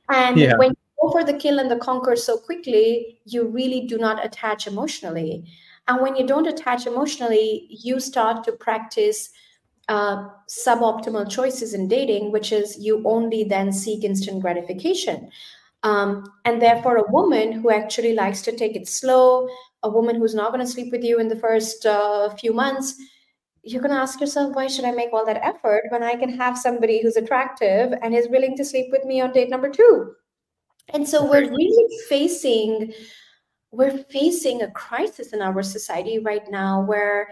and yeah. when you go for the kill and the conquer so quickly you really do not attach emotionally and when you don't attach emotionally you start to practice uh, suboptimal choices in dating, which is you only then seek instant gratification. Um, and therefore, a woman who actually likes to take it slow, a woman who's not going to sleep with you in the first uh, few months, you're going to ask yourself, why should I make all that effort when I can have somebody who's attractive and is willing to sleep with me on date number two? And so we're really facing we're facing a crisis in our society right now where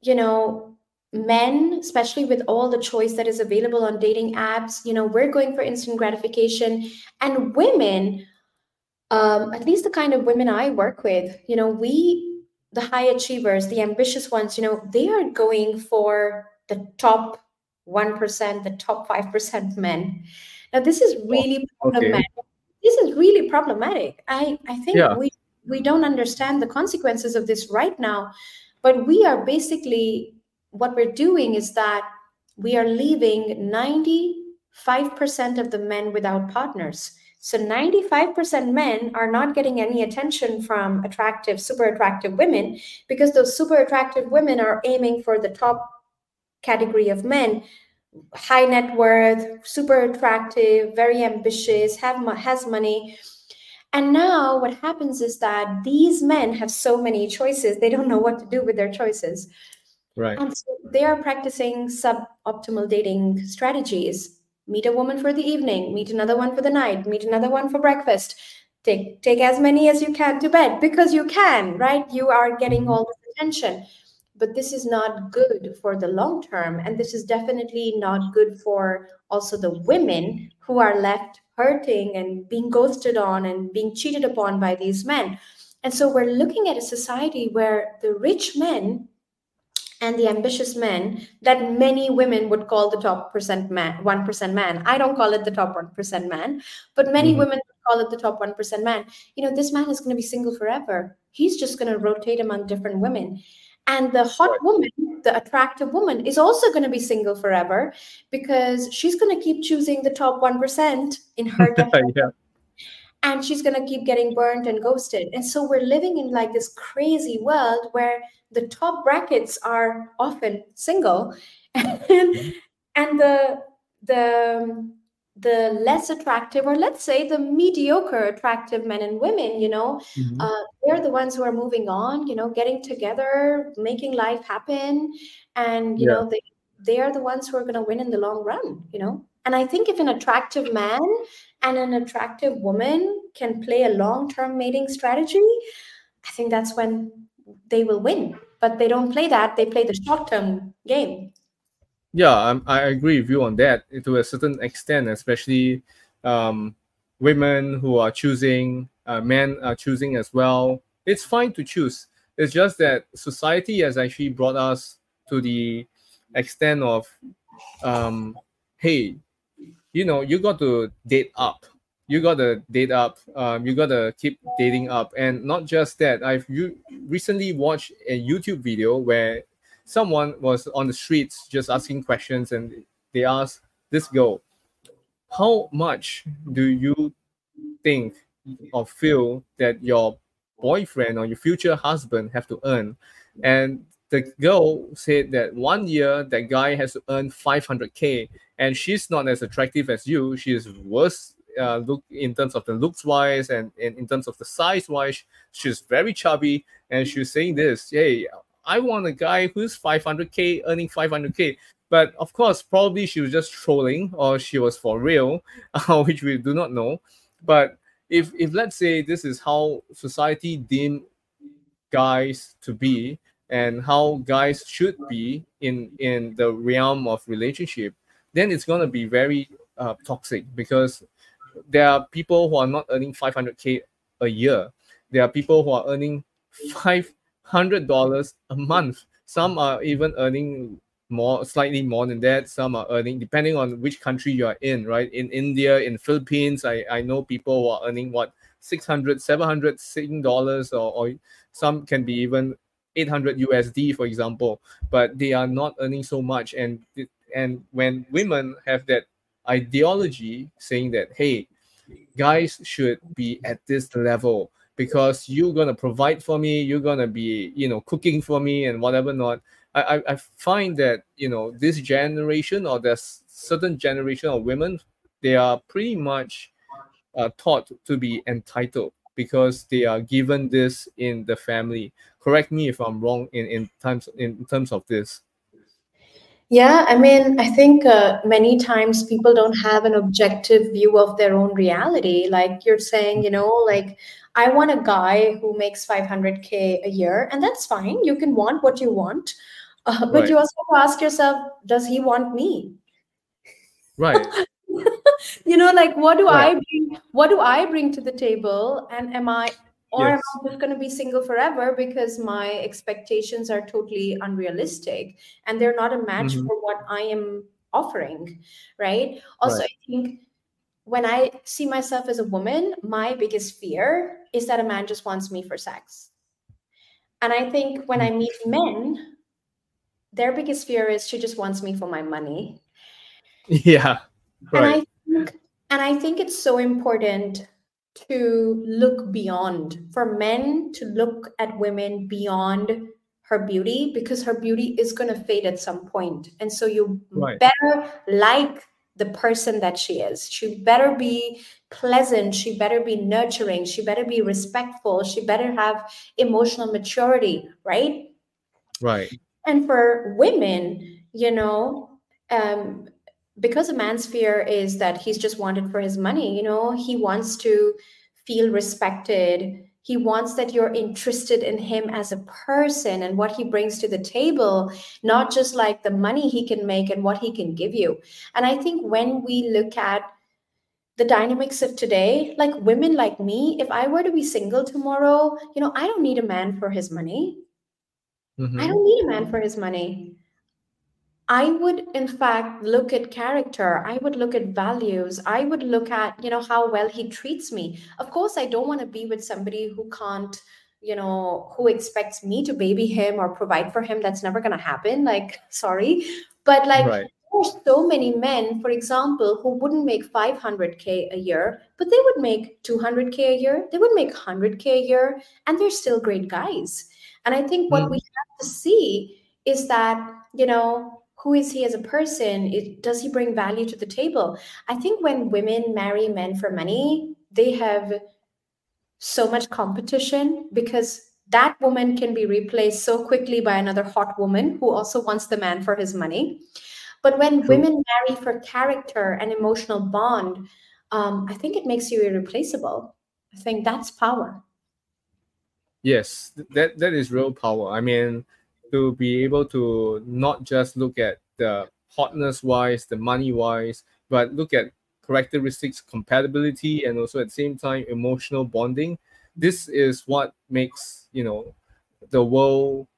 you know men especially with all the choice that is available on dating apps you know we're going for instant gratification and women um, at least the kind of women i work with you know we the high achievers the ambitious ones you know they are going for the top 1% the top 5% men now this is really oh, problematic okay. this is really problematic i i think yeah. we we don't understand the consequences of this right now but we are basically what we're doing is that we are leaving 95% of the men without partners. So 95% men are not getting any attention from attractive, super attractive women because those super attractive women are aiming for the top category of men. High net worth super attractive very ambitious have has money. And now what happens is that these men have so many choices they don't know what to do with their choices Right. And so they are practicing suboptimal dating strategies. Meet a woman for the evening, meet another one for the night, meet another one for breakfast. Take take as many as you can to bed because you can, right? You are getting mm-hmm. all this attention. But this is not good for the long term. And this is definitely not good for also the women who are left hurting and being ghosted on and being cheated upon by these men. And so we're looking at a society where the rich men and the ambitious men that many women would call the top percent man, 1% man. I don't call it the top 1% man, but many mm-hmm. women call it the top 1% man. You know, this man is going to be single forever. He's just going to rotate among different women. And the hot woman, the attractive woman, is also going to be single forever because she's going to keep choosing the top 1% in her yeah. And she's going to keep getting burnt and ghosted. And so we're living in like this crazy world where the top brackets are often single and, and the the the less attractive or let's say the mediocre attractive men and women you know mm-hmm. uh, they're the ones who are moving on you know getting together making life happen and you yeah. know they they are the ones who are going to win in the long run you know and i think if an attractive man and an attractive woman can play a long-term mating strategy i think that's when they will win. But they don't play that. They play the short term game. Yeah, I'm, I agree with you on that to a certain extent, especially um, women who are choosing, uh, men are choosing as well. It's fine to choose. It's just that society has actually brought us to the extent of, um, hey, you know, you got to date up. You gotta date up um, you gotta keep dating up. And not just that i've you recently watched a youtube video where someone was on the streets just asking questions and they asked this girl how much do you think or feel that your boyfriend or your future husband have to earn? And the girl said that one year that guy has to earn 500k and she's not as attractive as you. She is worse uh, look in terms of the looks wise and, and in terms of the size wise she's very chubby. And she's saying this hey i want a guy who's 500k earning 500k but of course probably she was just trolling or she was for real uh, which we do not know. But if if let's say this is how society deem guys to be and how guys should be in in the realm of relationship then it's going to be very uh, toxic because there are people who are not earning 500k a year. There are people who are earning $500 a month. Some are even earning more, slightly more than that. Some are earning, depending on which country you are in, right? In India, in Philippines, I, I know people who are earning what 600, 700 Sing dollars, or, or some can be even 800 USD, for example, but they are not earning so much. And and when women have that ideology saying that hey guys should be at this level because you're gonna provide for me you're gonna be you know cooking for me and whatever not i i, I find that you know this generation or there's certain generation of women they are pretty much uh, taught to be entitled because they are given this in the family correct me if i'm wrong in in terms in terms of this Yeah, I mean, I think uh, many times people don't have an objective view of their own reality. Like you're saying, you know, like I want a guy who makes 500K a year, and that's fine. You can want what you want. Uh, but Right. you also have to ask yourself, does he want me? Right. you know, like what do Right. I bring? What do I bring to the table? And am I, or am I just going to be single forever because my expectations are totally unrealistic and they're not a match Mhm. for what I am offering, right? Also, Right. I think when I see myself as a woman, my biggest fear is that a man just wants me for sex. And I think when I meet men, their biggest fear is she just wants me for my money. Yeah. And I think and I think it's so important to look beyond for men to look at women beyond her beauty because her beauty is going to fade at some point. And so you Right. better like the person that she is. She better be pleasant, she better be nurturing, she better be respectful, she better have emotional maturity, right? Right. And for women, you know, um, because a man's fear is that he's just wanted for his money, you know, he wants to feel respected. He wants that you're interested in him as a person and what he brings to the table, not just like the money he can make and what he can give you. And I think when we look at the dynamics of today, like women like me, if I were to be single tomorrow, you know, I don't need a man for his money. I Mhm. don't need a man for his money. I would, in fact, look at character. I would look at values. I would look at, you know, how well he treats me. Of course, I don't want to be with somebody who can't, you know, who expects me to baby him or provide for him. That's never going to happen. Like, sorry. But like, Right. there's so many men, for example, who wouldn't make 500K a year, but they would make 200K a year. They would make 100K a year, and they're still great guys. And I think what we Mm. have to see is that, you know, who is he as a person? It, does he bring value to the table? I think when women marry men for money, they have so much competition because that woman can be replaced so quickly by another hot woman who also wants the man for his money. But when True. women marry for character and emotional bond, um, I think it makes you irreplaceable. I think that's power. Yes, that that is real power. I mean, to be able to not just look at the hotness wise, the money wise, but look at characteristics, compatibility, and also at the same time emotional bonding. This is what makes you know the world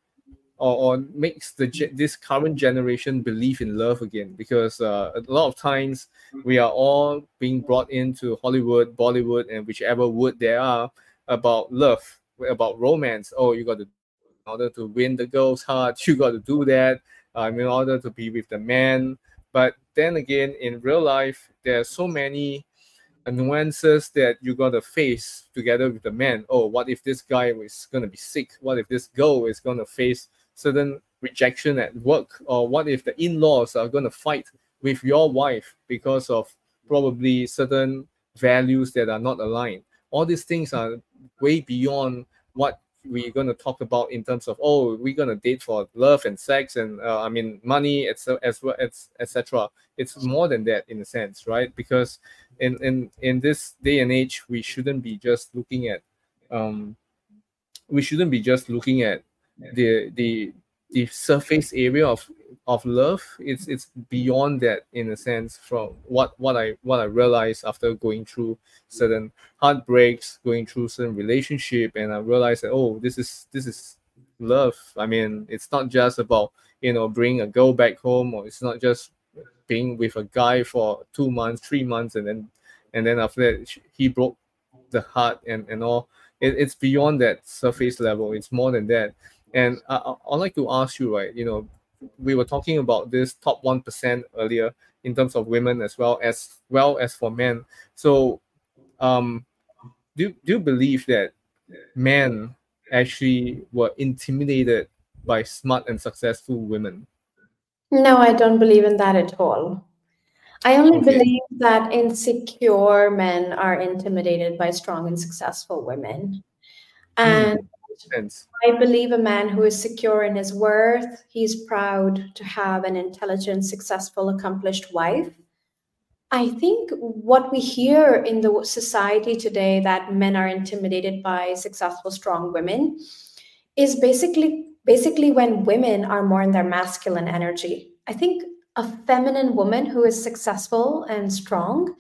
or, or makes the this current generation believe in love again because uh, a lot of times we are all being brought into Hollywood, Bollywood, and whichever wood there are about love, about romance. Oh, you got to order to win the girl's heart, you got to do that. Um, in order to be with the man. But then again, in real life, there are so many nuances that you got to face together with the man. Oh, what if this guy is going to be sick? What if this girl is going to face certain rejection at work? Or what if the in laws are going to fight with your wife because of probably certain values that are not aligned? All these things are way beyond what we're going to talk about in terms of oh we're going to date for love and sex and uh, i mean money as as well as etc it's more than that in a sense right? Because in in in this day and age we shouldn't be just looking at um we shouldn't be just looking at the the the surface area of of love it's it's beyond that in a sense from what what i what i realized after going through certain heartbreaks going through certain relationship and i realized that oh this is this is love. I mean it's not just about you know bringing a girl back home or it's not just being with a guy for two months three months and then and then after that he broke the heart and and all. It, it's beyond that surface level. It's more than that and I, i'd like to ask you right you know we were talking about this top 1% earlier in terms of women as well as well as for men so um do, do you believe that men actually were intimidated by smart and successful women No, I don't believe in that at all. I only Okay. believe that insecure men are intimidated by strong and successful women. And sense. I believe a man who is secure in his worth, he's proud to have an intelligent, successful, accomplished wife. I think what we hear in the society today that men are intimidated by successful, strong women is basically basically when women are more in their masculine energy. I think a feminine woman who is successful and strong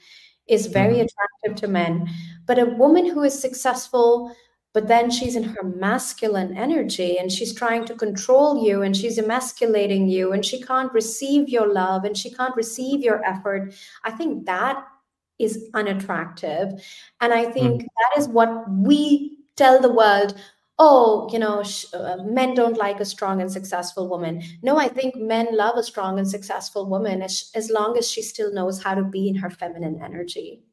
is very mm-hmm. attractive to men. But a woman who is successful, but then she's in her masculine energy and she's trying to control you and she's emasculating you and she can't receive your love and she can't receive your effort. I think that is unattractive. And I think mm. that is what we tell the world oh, you know, sh- uh, men don't like a strong and successful woman. No, I think men love a strong and successful woman as, as long as she still knows how to be in her feminine energy.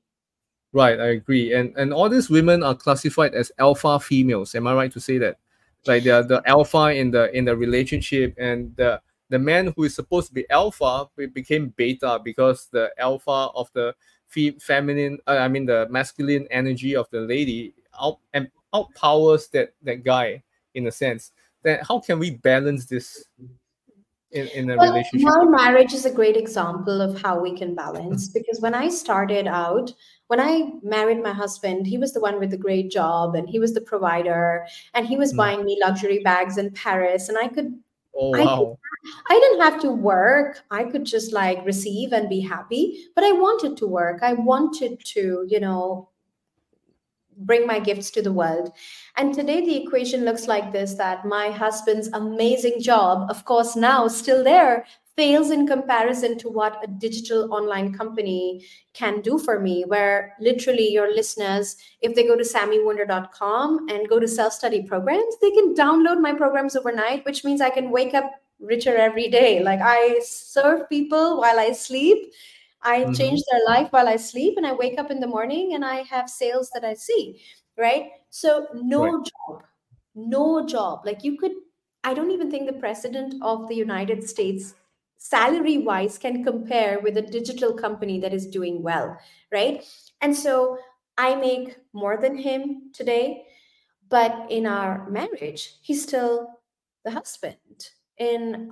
Right, I agree. And and all these women are classified as alpha females. Am I right to say that? Like they are the alpha in the in the relationship, and the the man who is supposed to be alpha became beta because the alpha of the fe- feminine, uh, I mean the masculine energy of the lady out and outpowers that that guy in a sense then how can we balance this in, in a well, relationship my marriage is a great example of how we can balance because when i started out when i married my husband he was the one with the great job and he was the provider and he was mm. buying me luxury bags in paris and i could Oh, wow. I, I didn't have to work. I could just like receive and be happy, but I wanted to work. I wanted to, you know, bring my gifts to the world. And today the equation looks like this that my husband's amazing job, of course, now still there, fails in comparison to what a digital online company can do for me. Where literally your listeners, if they go to samiwunder.com and go to self study programs, they can download my programs overnight, which means I can wake up richer every day. Like I serve people while I sleep I mm-hmm. change their life while I sleep and I wake up in the morning and I have sales that I see, right? So no right. job, no job. Like you could, I don't even think the president of the United States salary wise can compare with a digital company that is doing well, right? And so I make more than him today, but in our marriage, he's still the husband. In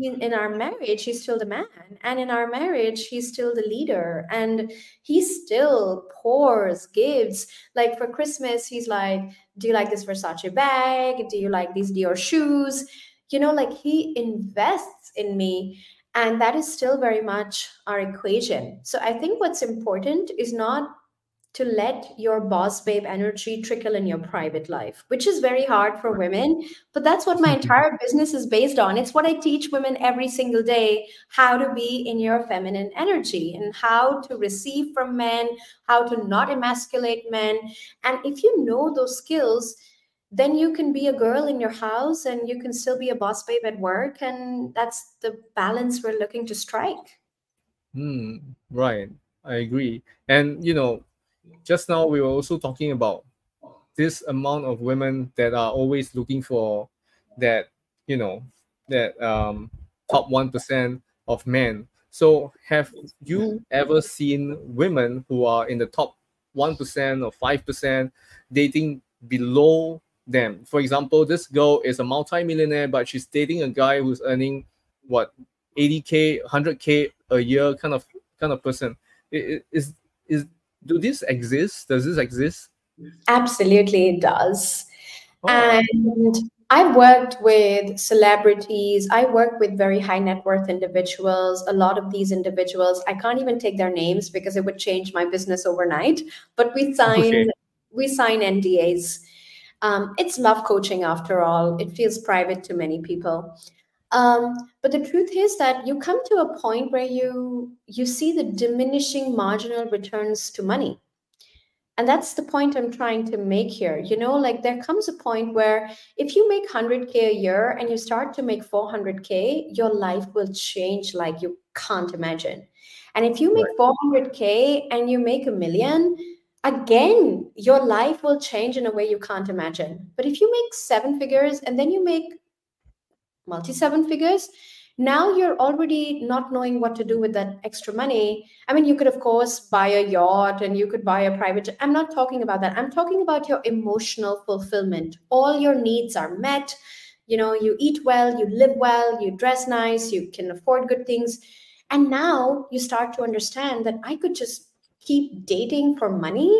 in, in our marriage he's still the man and in our marriage he's still the leader and he still pours gives like for christmas he's like do you like this versace bag? Do you like these dior shoes? You know like he invests in me and that is still very much our equation. So i think what's important is not to let your boss babe energy trickle in your private life, which is very hard for women. But that's what my entire business is based on. It's what I teach women every single day how to be in your feminine energy and how to receive from men, how to not emasculate men. And if you know those skills, then you can be a girl in your house and you can still be a boss babe at work. And that's the balance we're looking to strike. Hmm, right. I agree. And, you know, just now we were also talking about this amount of women that are always looking for that you know that um top 1% of men. So have you ever seen women who are in the top 1% or 5% dating below them? For example this girl is a multi-millionaire but she's dating a guy who's earning what 80k 100k a year kind of kind of person. Is do this exist? Does this exist? Absolutely, it does. Oh. And I've worked with celebrities. I work with very high net worth individuals. A lot of these individuals, I can't even take their names because it would change my business overnight. But we sign okay. we sign NDAs. Um, it's love coaching after all. It feels private to many people. Um, but the truth is that you come to a point where you you see the diminishing marginal returns to money. And that's the point i'm trying to make here. You know like there comes a point where if you make 100k a year and you start to make 400k your life will change like you can't imagine. And if you make 400k and you make a million again your life will change in a way you can't imagine. But if you make seven figures and then you make multi seven figures, now you're already not knowing what to do with that extra money. I mean you could of course buy a yacht and you could buy a private i'm not talking about that. I'm talking about your emotional fulfillment. All your needs are met. You know you eat well you live well you dress nice you can afford good things. And now you start to understand that i could just keep dating for money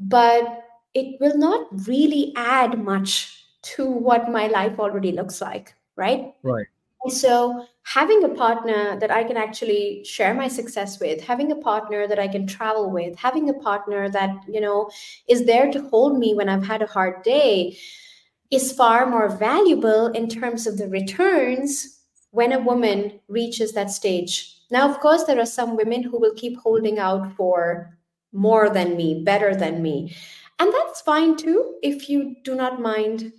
but it will not really add much to what my life already looks like right right And so having a partner that I can actually share my success with, having a partner that I can travel with, having a partner that, you know, is there to hold me when I've had a hard day is far more valuable in terms of the returns when a woman reaches that stage. Now, of course, there are some women who will keep holding out for more than me, better than me. And that's fine too if you do not mind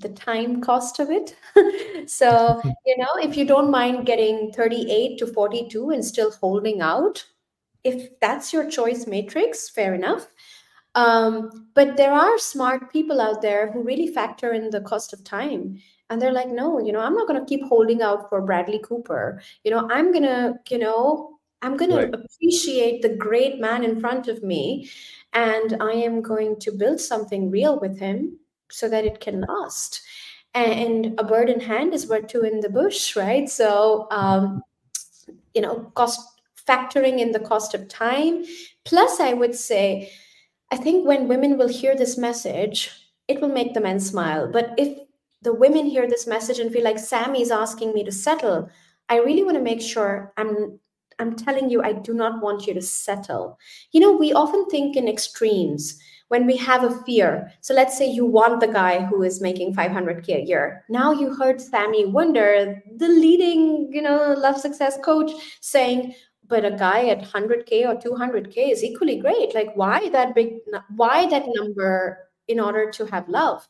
the time cost of it. so, you know, if you don't mind getting 38 to 42 and still holding out, if that's your choice matrix, fair enough. Um, but there are smart people out there who really factor in the cost of time. And they're like, no, you know, I'm not going to keep holding out for Bradley Cooper. You know, I'm going to, you know, I'm going right. to appreciate the great man in front of me. And I am going to build something real with him so that it can last. And a bird in hand is worth two in the bush, right? So, um, you know, cost factoring in the cost of time. Plus, I would say, I think when women will hear this message, it will make the men smile. But if the women hear this message and feel like Sami's asking me to settle, I really want to make sure I'm I'm telling you, I do not want you to settle. You know, we often think in extremes when we have a fear. So let's say you want the guy who is making 500k a year. Now you heard Sami Wunder, the leading, you know, love success coach saying, but a guy at 100k or 200k is equally great. Like why that big why that number in order to have love?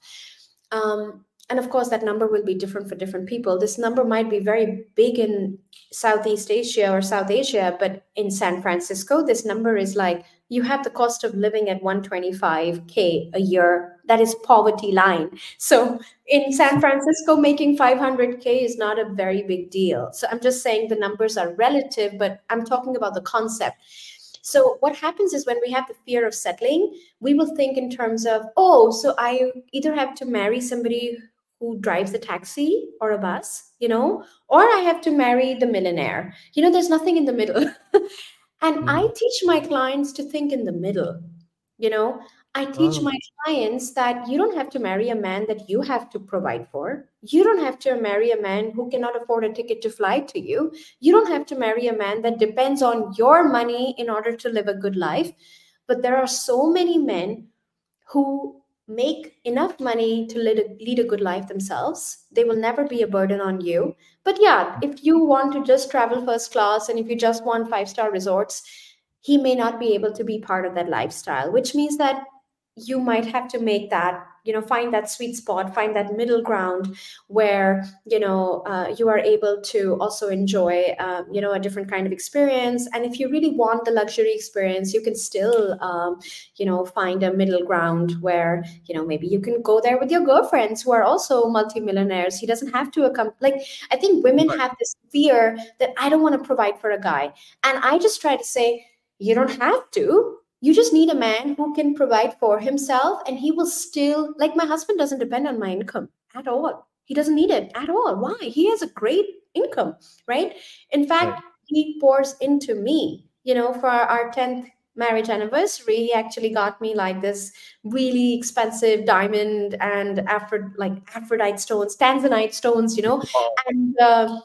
Um, and of course that number will be different for different people. This number might be very big in southeast asia or south asia but in san francisco this number is like you have the cost of living at 125k a year. That is poverty line. So in san francisco making 500k is not a very big deal. So i'm just saying the numbers are relative but i'm talking about the concept. So what happens is when we have the fear of settling, we will think in terms of, oh, so I either have to marry somebody who drives a taxi or a bus, you know, or I have to marry the millionaire. You know, there's nothing in the middle. and mm. I teach my clients to think in the middle. You know, I teach oh. my clients that you don't have to marry a man that you have to provide for. You don't have to marry a man who cannot afford a ticket to fly to you. You don't have to marry a man that depends on your money in order to live a good life. But there are so many men who make enough money to lead a, lead a good life themselves. They will never be a burden on you. But yeah, if you want to just travel first class and if you just want five star resorts, he may not be able to be part of that lifestyle, which means that you might have to make that you know find that sweet spot find that middle ground where you know uh, you are able to also enjoy um, you know a different kind of experience. And if you really want the luxury experience you can still um, you know find a middle ground where you know maybe you can go there with your girlfriends who are also multimillionaires. He doesn't have to come like i think women have this fear that i don't want to provide for a guy. And i just try to say you don't have to you just need a man who can provide for himself and he will still like my husband doesn't depend on my income at all. He doesn't need it at all. Why? He has a great income right? In fact right. he pours into me you know for our 10th marriage anniversary. He actually got me like this really expensive diamond and like aphrodite stones tanzanite stones you know? And uh,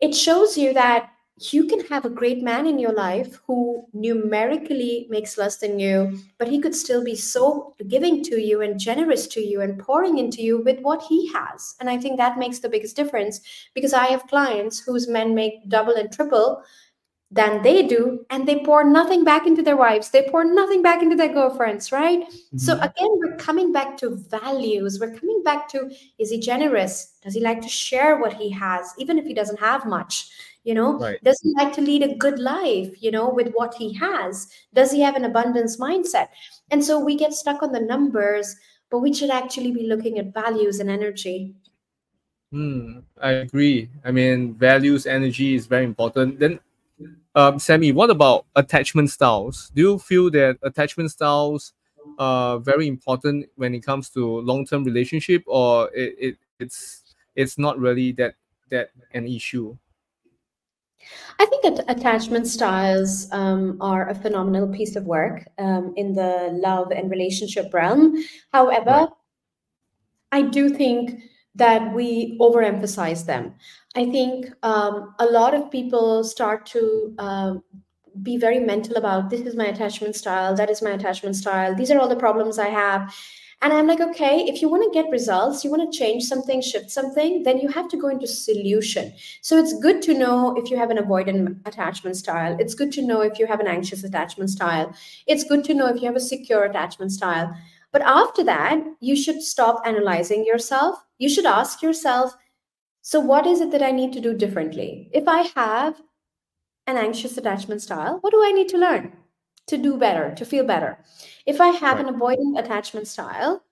it shows you that you can have a great man in your life who numerically makes less than you, but he could still be so giving to you and generous to you and pouring into you with what he has. And I think that makes the biggest difference because I have clients whose men make double and triple than they do and they pour nothing back into their wives. They pour nothing back into their girlfriends right? Mm-hmm. so again we're coming back to values. We're coming back to is he generous? Does he like to share what he has even if he doesn't have much you know right. does he like to lead a good life you know with what he has does he have an abundance mindset and so we get stuck on the numbers but we should actually be looking at values and energy Hmm, I agree. I mean, values, energy is very important. Then, um, Sami, what about attachment styles? Do you feel that attachment styles are very important when it comes to long-term relationship, or it, it it's it's not really that that an issue? I think attachment styles um, are a phenomenal piece of work um, in the love and relationship realm. However, right. I do think that we overemphasize them. I think um, a lot of people start to um, be very mental about this is my attachment style, that is my attachment style, these are all the problems I have. And I'm like, okay, if you want to get results, you want to change something, shift something, then you have to go into solution. So it's good to know if you have an avoidant attachment style. It's good to know if you have an anxious attachment style. It's good to know if you have a secure attachment style. But after that, you should stop analyzing yourself. You should ask yourself, so what is it that I need to do differently? If I have an anxious attachment style, what do I need to learn to do better, to feel better? If I have right. an avoidant attachment style,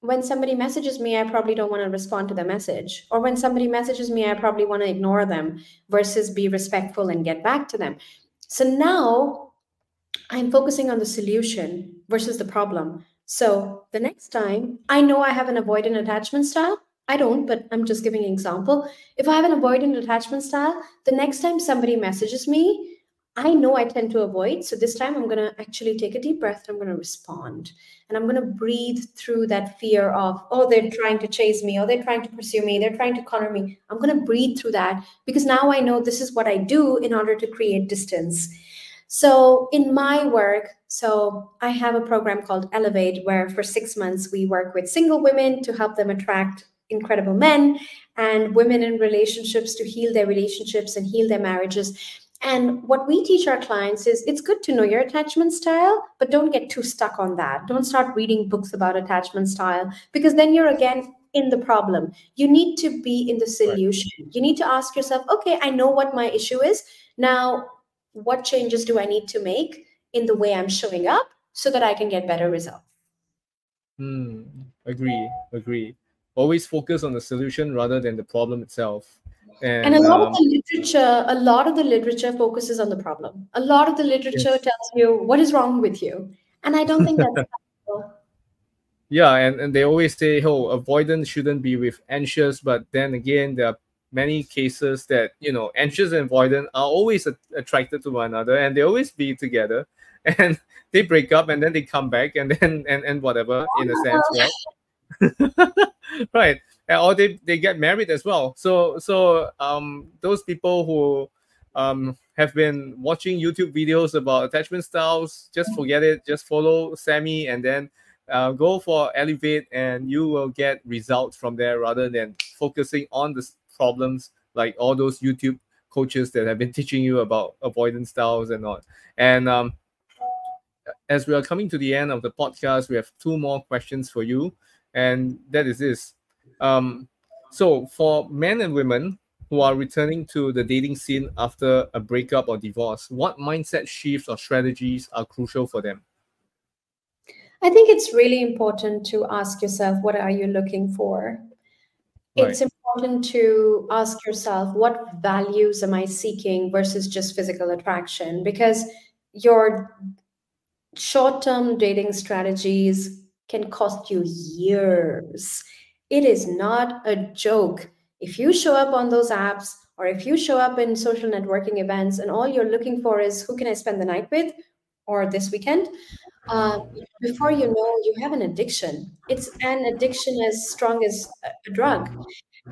when somebody messages me, I probably don't want to respond to the message. Or when somebody messages me, I probably want to ignore them versus be respectful and get back to them. So now I'm focusing on the solution versus the problem. So the next time I know I have an avoidant attachment style, I don't, but I'm just giving an example. If I have an avoidant attachment style, the next time somebody messages me, I know I tend to avoid. So this time I'm going to actually take a deep breath. I'm going to respond. And I'm going to breathe through that fear of, oh, they're trying to chase me, or they're trying to pursue me, they're trying to corner me. I'm going to breathe through that because now I know this is what I do in order to create distance. So in my work, so I have a program called Elevate, where for six months we work with single women to help them attract incredible men and women in relationships to heal their relationships and heal their marriages. And what we teach our clients is it's good to know your attachment style, but don't get too stuck on that. Don't start reading books about attachment style because then you're again in the problem. You need to be in the solution. Right. You need to ask yourself, okay, I know what my issue is. Now, what changes do I need to make in the way I'm showing up so that I can get better results? Hmm. Agree. Agree. Always focus on the solution rather than the problem itself. And, and a lot um, of the literature, a lot of the literature focuses on the problem. A lot of the literature yes. tells you what is wrong with you. And I don't think that's Yeah, and, and they always say, oh, avoidance shouldn't be with anxious, but then again, there are many cases that you know anxious and avoidant are always a- attracted to one another and they always be together and they break up and then they come back and then and, and whatever in a sense right right or they, they get married as well so so um those people who um have been watching youtube videos about attachment styles just forget it just follow sami and then uh, go for elevate and you will get results from there rather than focusing on the problems like all those YouTube coaches that have been teaching you about avoidance styles and all. And um, as we are coming to the end of the podcast, we have two more questions for you, and that is this. Um, so for men and women who are returning to the dating scene after a breakup or divorce, what mindset shifts or strategies are crucial for them? I think it's really important to ask yourself, what are you looking for? Right. It's important to ask yourself what values am I seeking versus just physical attraction because your short term dating strategies can cost you years. It is not a joke. If you show up on those apps or if you show up in social networking events and all you're looking for is who can I spend the night with or this weekend, uh, before you know, you have an addiction. It's an addiction as strong as a drug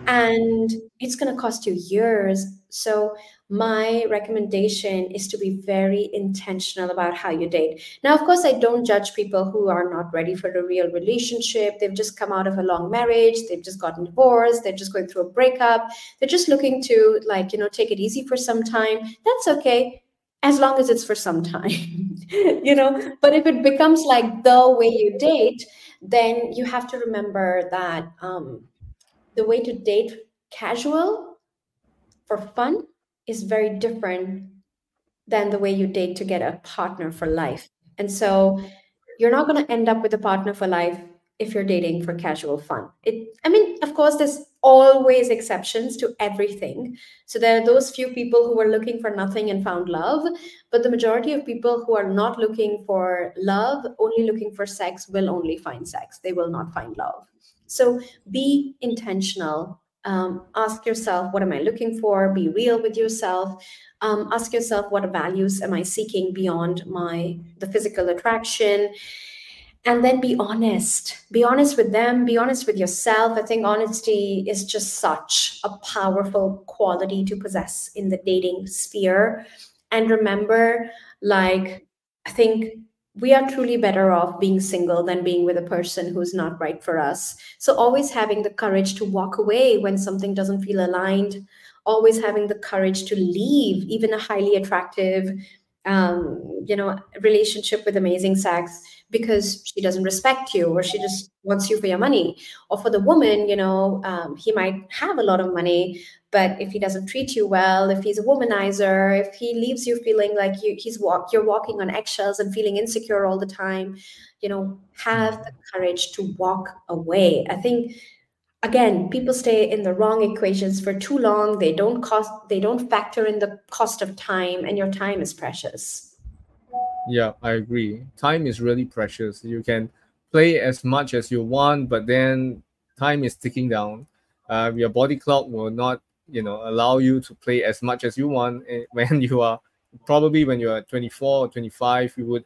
and it's going to cost you years. So, my recommendation is to be very intentional about how you date. Now, of course, I don't judge people who are not ready for a real relationship. They've just come out of a long marriage, they've just gotten divorced, they're just going through a breakup, they're just looking to, like, you know, take it easy for some time. That's okay as long as it's for some time you know but if it becomes like the way you date then you have to remember that um, the way to date casual for fun is very different than the way you date to get a partner for life. And so you're not going to end up with a partner for life if you're dating for casual fun. It I mean, of course there's always exceptions to everything. So there are those few people who were looking for nothing and found love, but the majority of people who are not looking for love, only looking for sex, will only find sex. They will not find love. So be intentional. Um, ask yourself, what am I looking for? Be real with yourself. Um, ask yourself, what values am I seeking beyond my the physical attraction? and then be honest be honest with them be honest with yourself i think honesty is just such a powerful quality to possess in the dating sphere and remember like i think we are truly better off being single than being with a person who's not right for us. So always having the courage to walk away when something doesn't feel aligned. Always having the courage to leave even a highly attractive um, you know relationship with amazing sex because she doesn't respect you or she just wants you for your money. Or for the woman you know um, he might have a lot of money but if he doesn't treat you well if he's a womanizer if he leaves you feeling like you he's walk you're walking on eggshells and feeling insecure all the time you know have the courage to walk away. I think again people stay in the wrong equations for too long they don't cost they don't factor in the cost of time and your time is precious yeah, I agree. Time is really precious. You can play as much as you want, but then time is ticking down. Uh, your body clock will not, you know, allow you to play as much as you want eh, when you are probably when you are 24 or 25 you would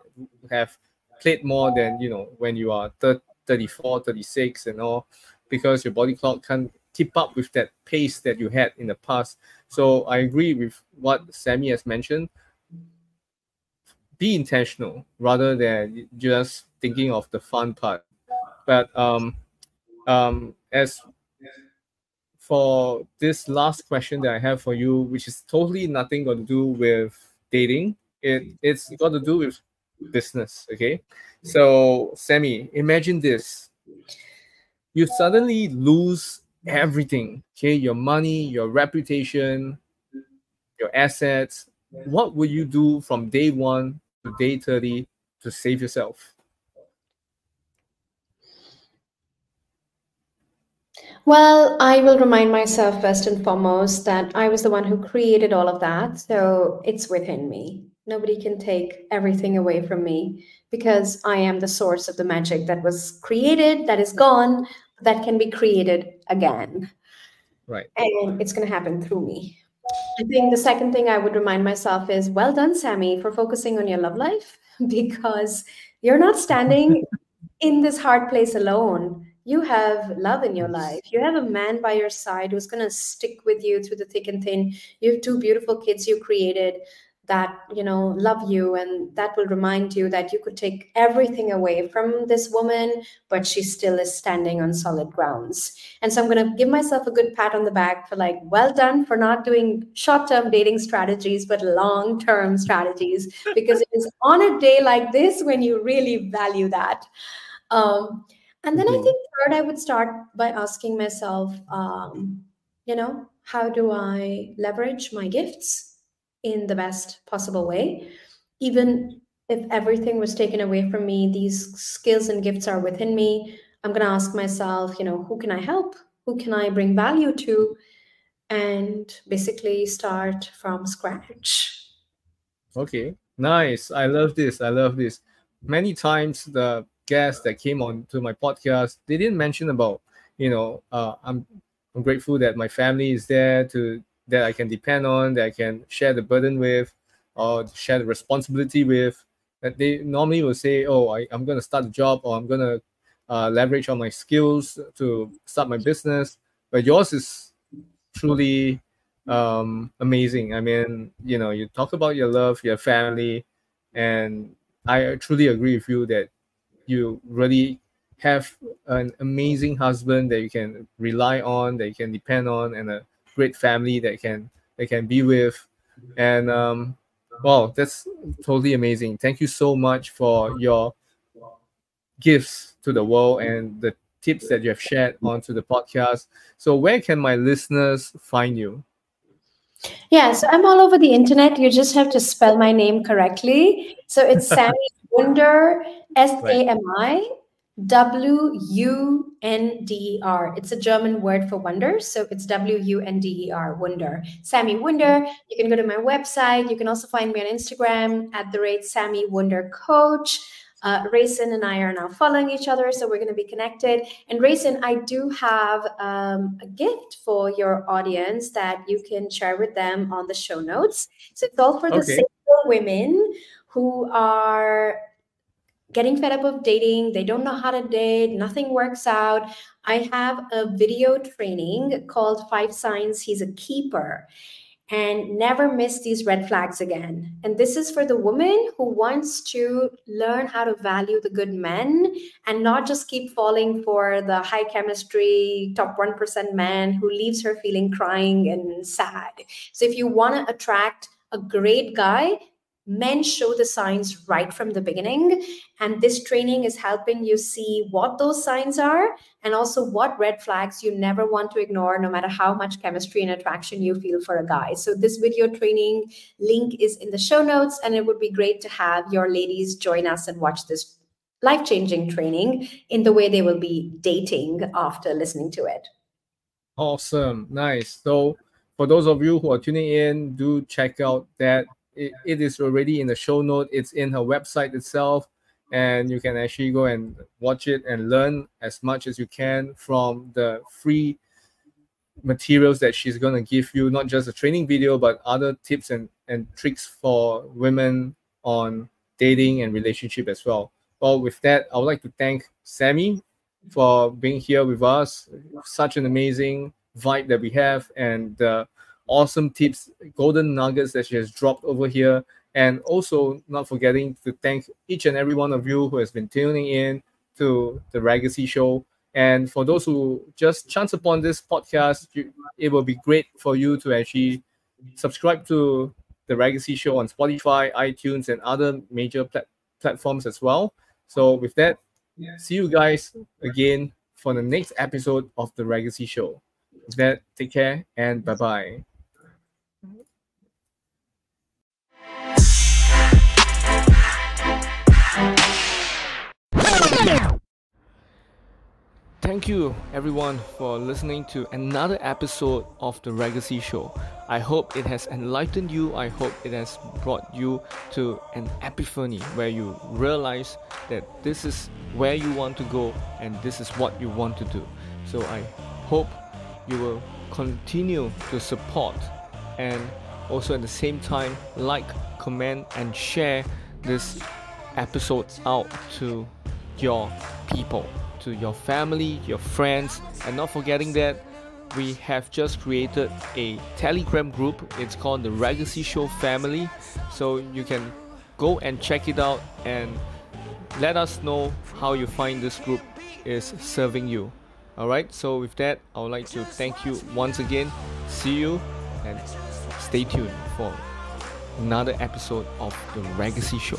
have played more than you know when you are 34 36 and all because your body clock can't keep up with that pace that you had in the past so i agree with what sami has mentioned be intentional rather than just thinking of the fun part. But um, um, as for this last question that I have for you, which is totally nothing got to do with dating, it it's got to do with business. Okay, so Sami, imagine this: you suddenly lose everything. Okay, your money, your reputation, your assets. What would you do from day one to day 30 to save yourself? Well, I will remind myself first and foremost that I was the one who created all of that. So it's within me. Nobody can take everything away from me because I am the source of the magic that was created, that is gone, that can be created again. Right. And it's going to happen through me. I think the second thing I would remind myself is well done, Sami, for focusing on your love life because you're not standing in this hard place alone. You have love in your life. You have a man by your side who's going to stick with you through the thick and thin. You have two beautiful kids you created that you know love you and that will remind you that you could take everything away from this woman but she still is standing on solid grounds. And so i'm going to give myself a good pat on the back for like well done for not doing short-term dating strategies but long-term strategies because it is on a day like this when you really value that. Um, and then mm-hmm. i think third i would start by asking myself um, you know how do i leverage my gifts in the best possible way. Even if everything was taken away from me, these skills and gifts are within me. I'm going to ask myself, you know, who can I help? Who can I bring value to? And basically start from scratch. Okay, nice. I love this. I love this. Many times the guests that came on to my podcast, they didn't mention about, you know, uh, I'm I'm grateful that my family is there to that I can depend on, that I can share the burden with, or share the responsibility with. That they normally will say, "Oh, I, am going to start a job, or I'm going to uh, leverage on my skills to start my business." But yours is truly um, amazing. I mean, you know, you talk about your love, your family, and I truly agree with you that you really have an amazing husband that you can rely on, that you can depend on, and a great family that can they can be with. And um wow that's totally amazing. Thank you so much for your gifts to the world and the tips that you have shared onto the podcast. So where can my listeners find you? Yeah so i'm all over the internet. You just have to spell my name correctly. So it's sami wunder s-a-m-i W U N D E R. It's a German word for wonder. So it's W U N D E R, wonder. Sami Wunder. You can go to my website. You can also find me on Instagram at the rate Sami Wunder Coach. Uh, Rayson and I are now following each other, so we're going to be connected. And Rayson, I do have um, a gift for your audience that you can share with them on the show notes. So it's all for the okay. single women who are getting fed up of dating. They don't know how to date. Nothing works out. I have a video training called Five Signs He's a Keeper and never miss these red flags again. And this is for the woman who wants to learn how to value the good men and not just keep falling for the high chemistry, top 1% man who leaves her feeling crying and sad. So if you want to attract a great guy, men show the signs right from the beginning and this training is helping you see what those signs are and also what red flags you never want to ignore no matter how much chemistry and attraction you feel for a guy. So this video training link is in the show notes and it would be great to have your ladies join us and watch this life-changing training in the way they will be dating after listening to it. Awesome. Nice. So for those of you who are tuning in do check out that it, it is already in the show note. It's in her website itself, and you can actually go and watch it and learn as much as you can from the free materials that she's going to give you not just a training video but other tips and, and tricks for women on dating and relationship as well well with that i would like to thank sami for being here with us such an amazing vibe that we have and uh, awesome tips, golden nuggets that she has dropped over here. And also, not forgetting to thank each and every one of you who has been tuning in to the Legacy Show. And for those who just chance upon this podcast, it will be great for you to actually subscribe to the Legacy Show on Spotify, iTunes, and other major plat- platforms as well. So, with that, see you guys again for the next episode of the Legacy Show. With that, take care and bye bye. Thank you everyone for listening to another episode of the Legacy Show. I hope it has enlightened you. I hope it has brought you to an epiphany where you realize that this is where you want to go and this is what you want to do. So I hope you will continue to support and also at the same time like, comment and share this episode out to your people to your family, your friends, and not forgetting that we have just created a Telegram group. It's called the Legacy Show Family. So you can go and check it out and let us know how you find this group is serving you. Alright, so with that, I would like to thank you once again. See you and stay tuned for another episode of the Legacy Show.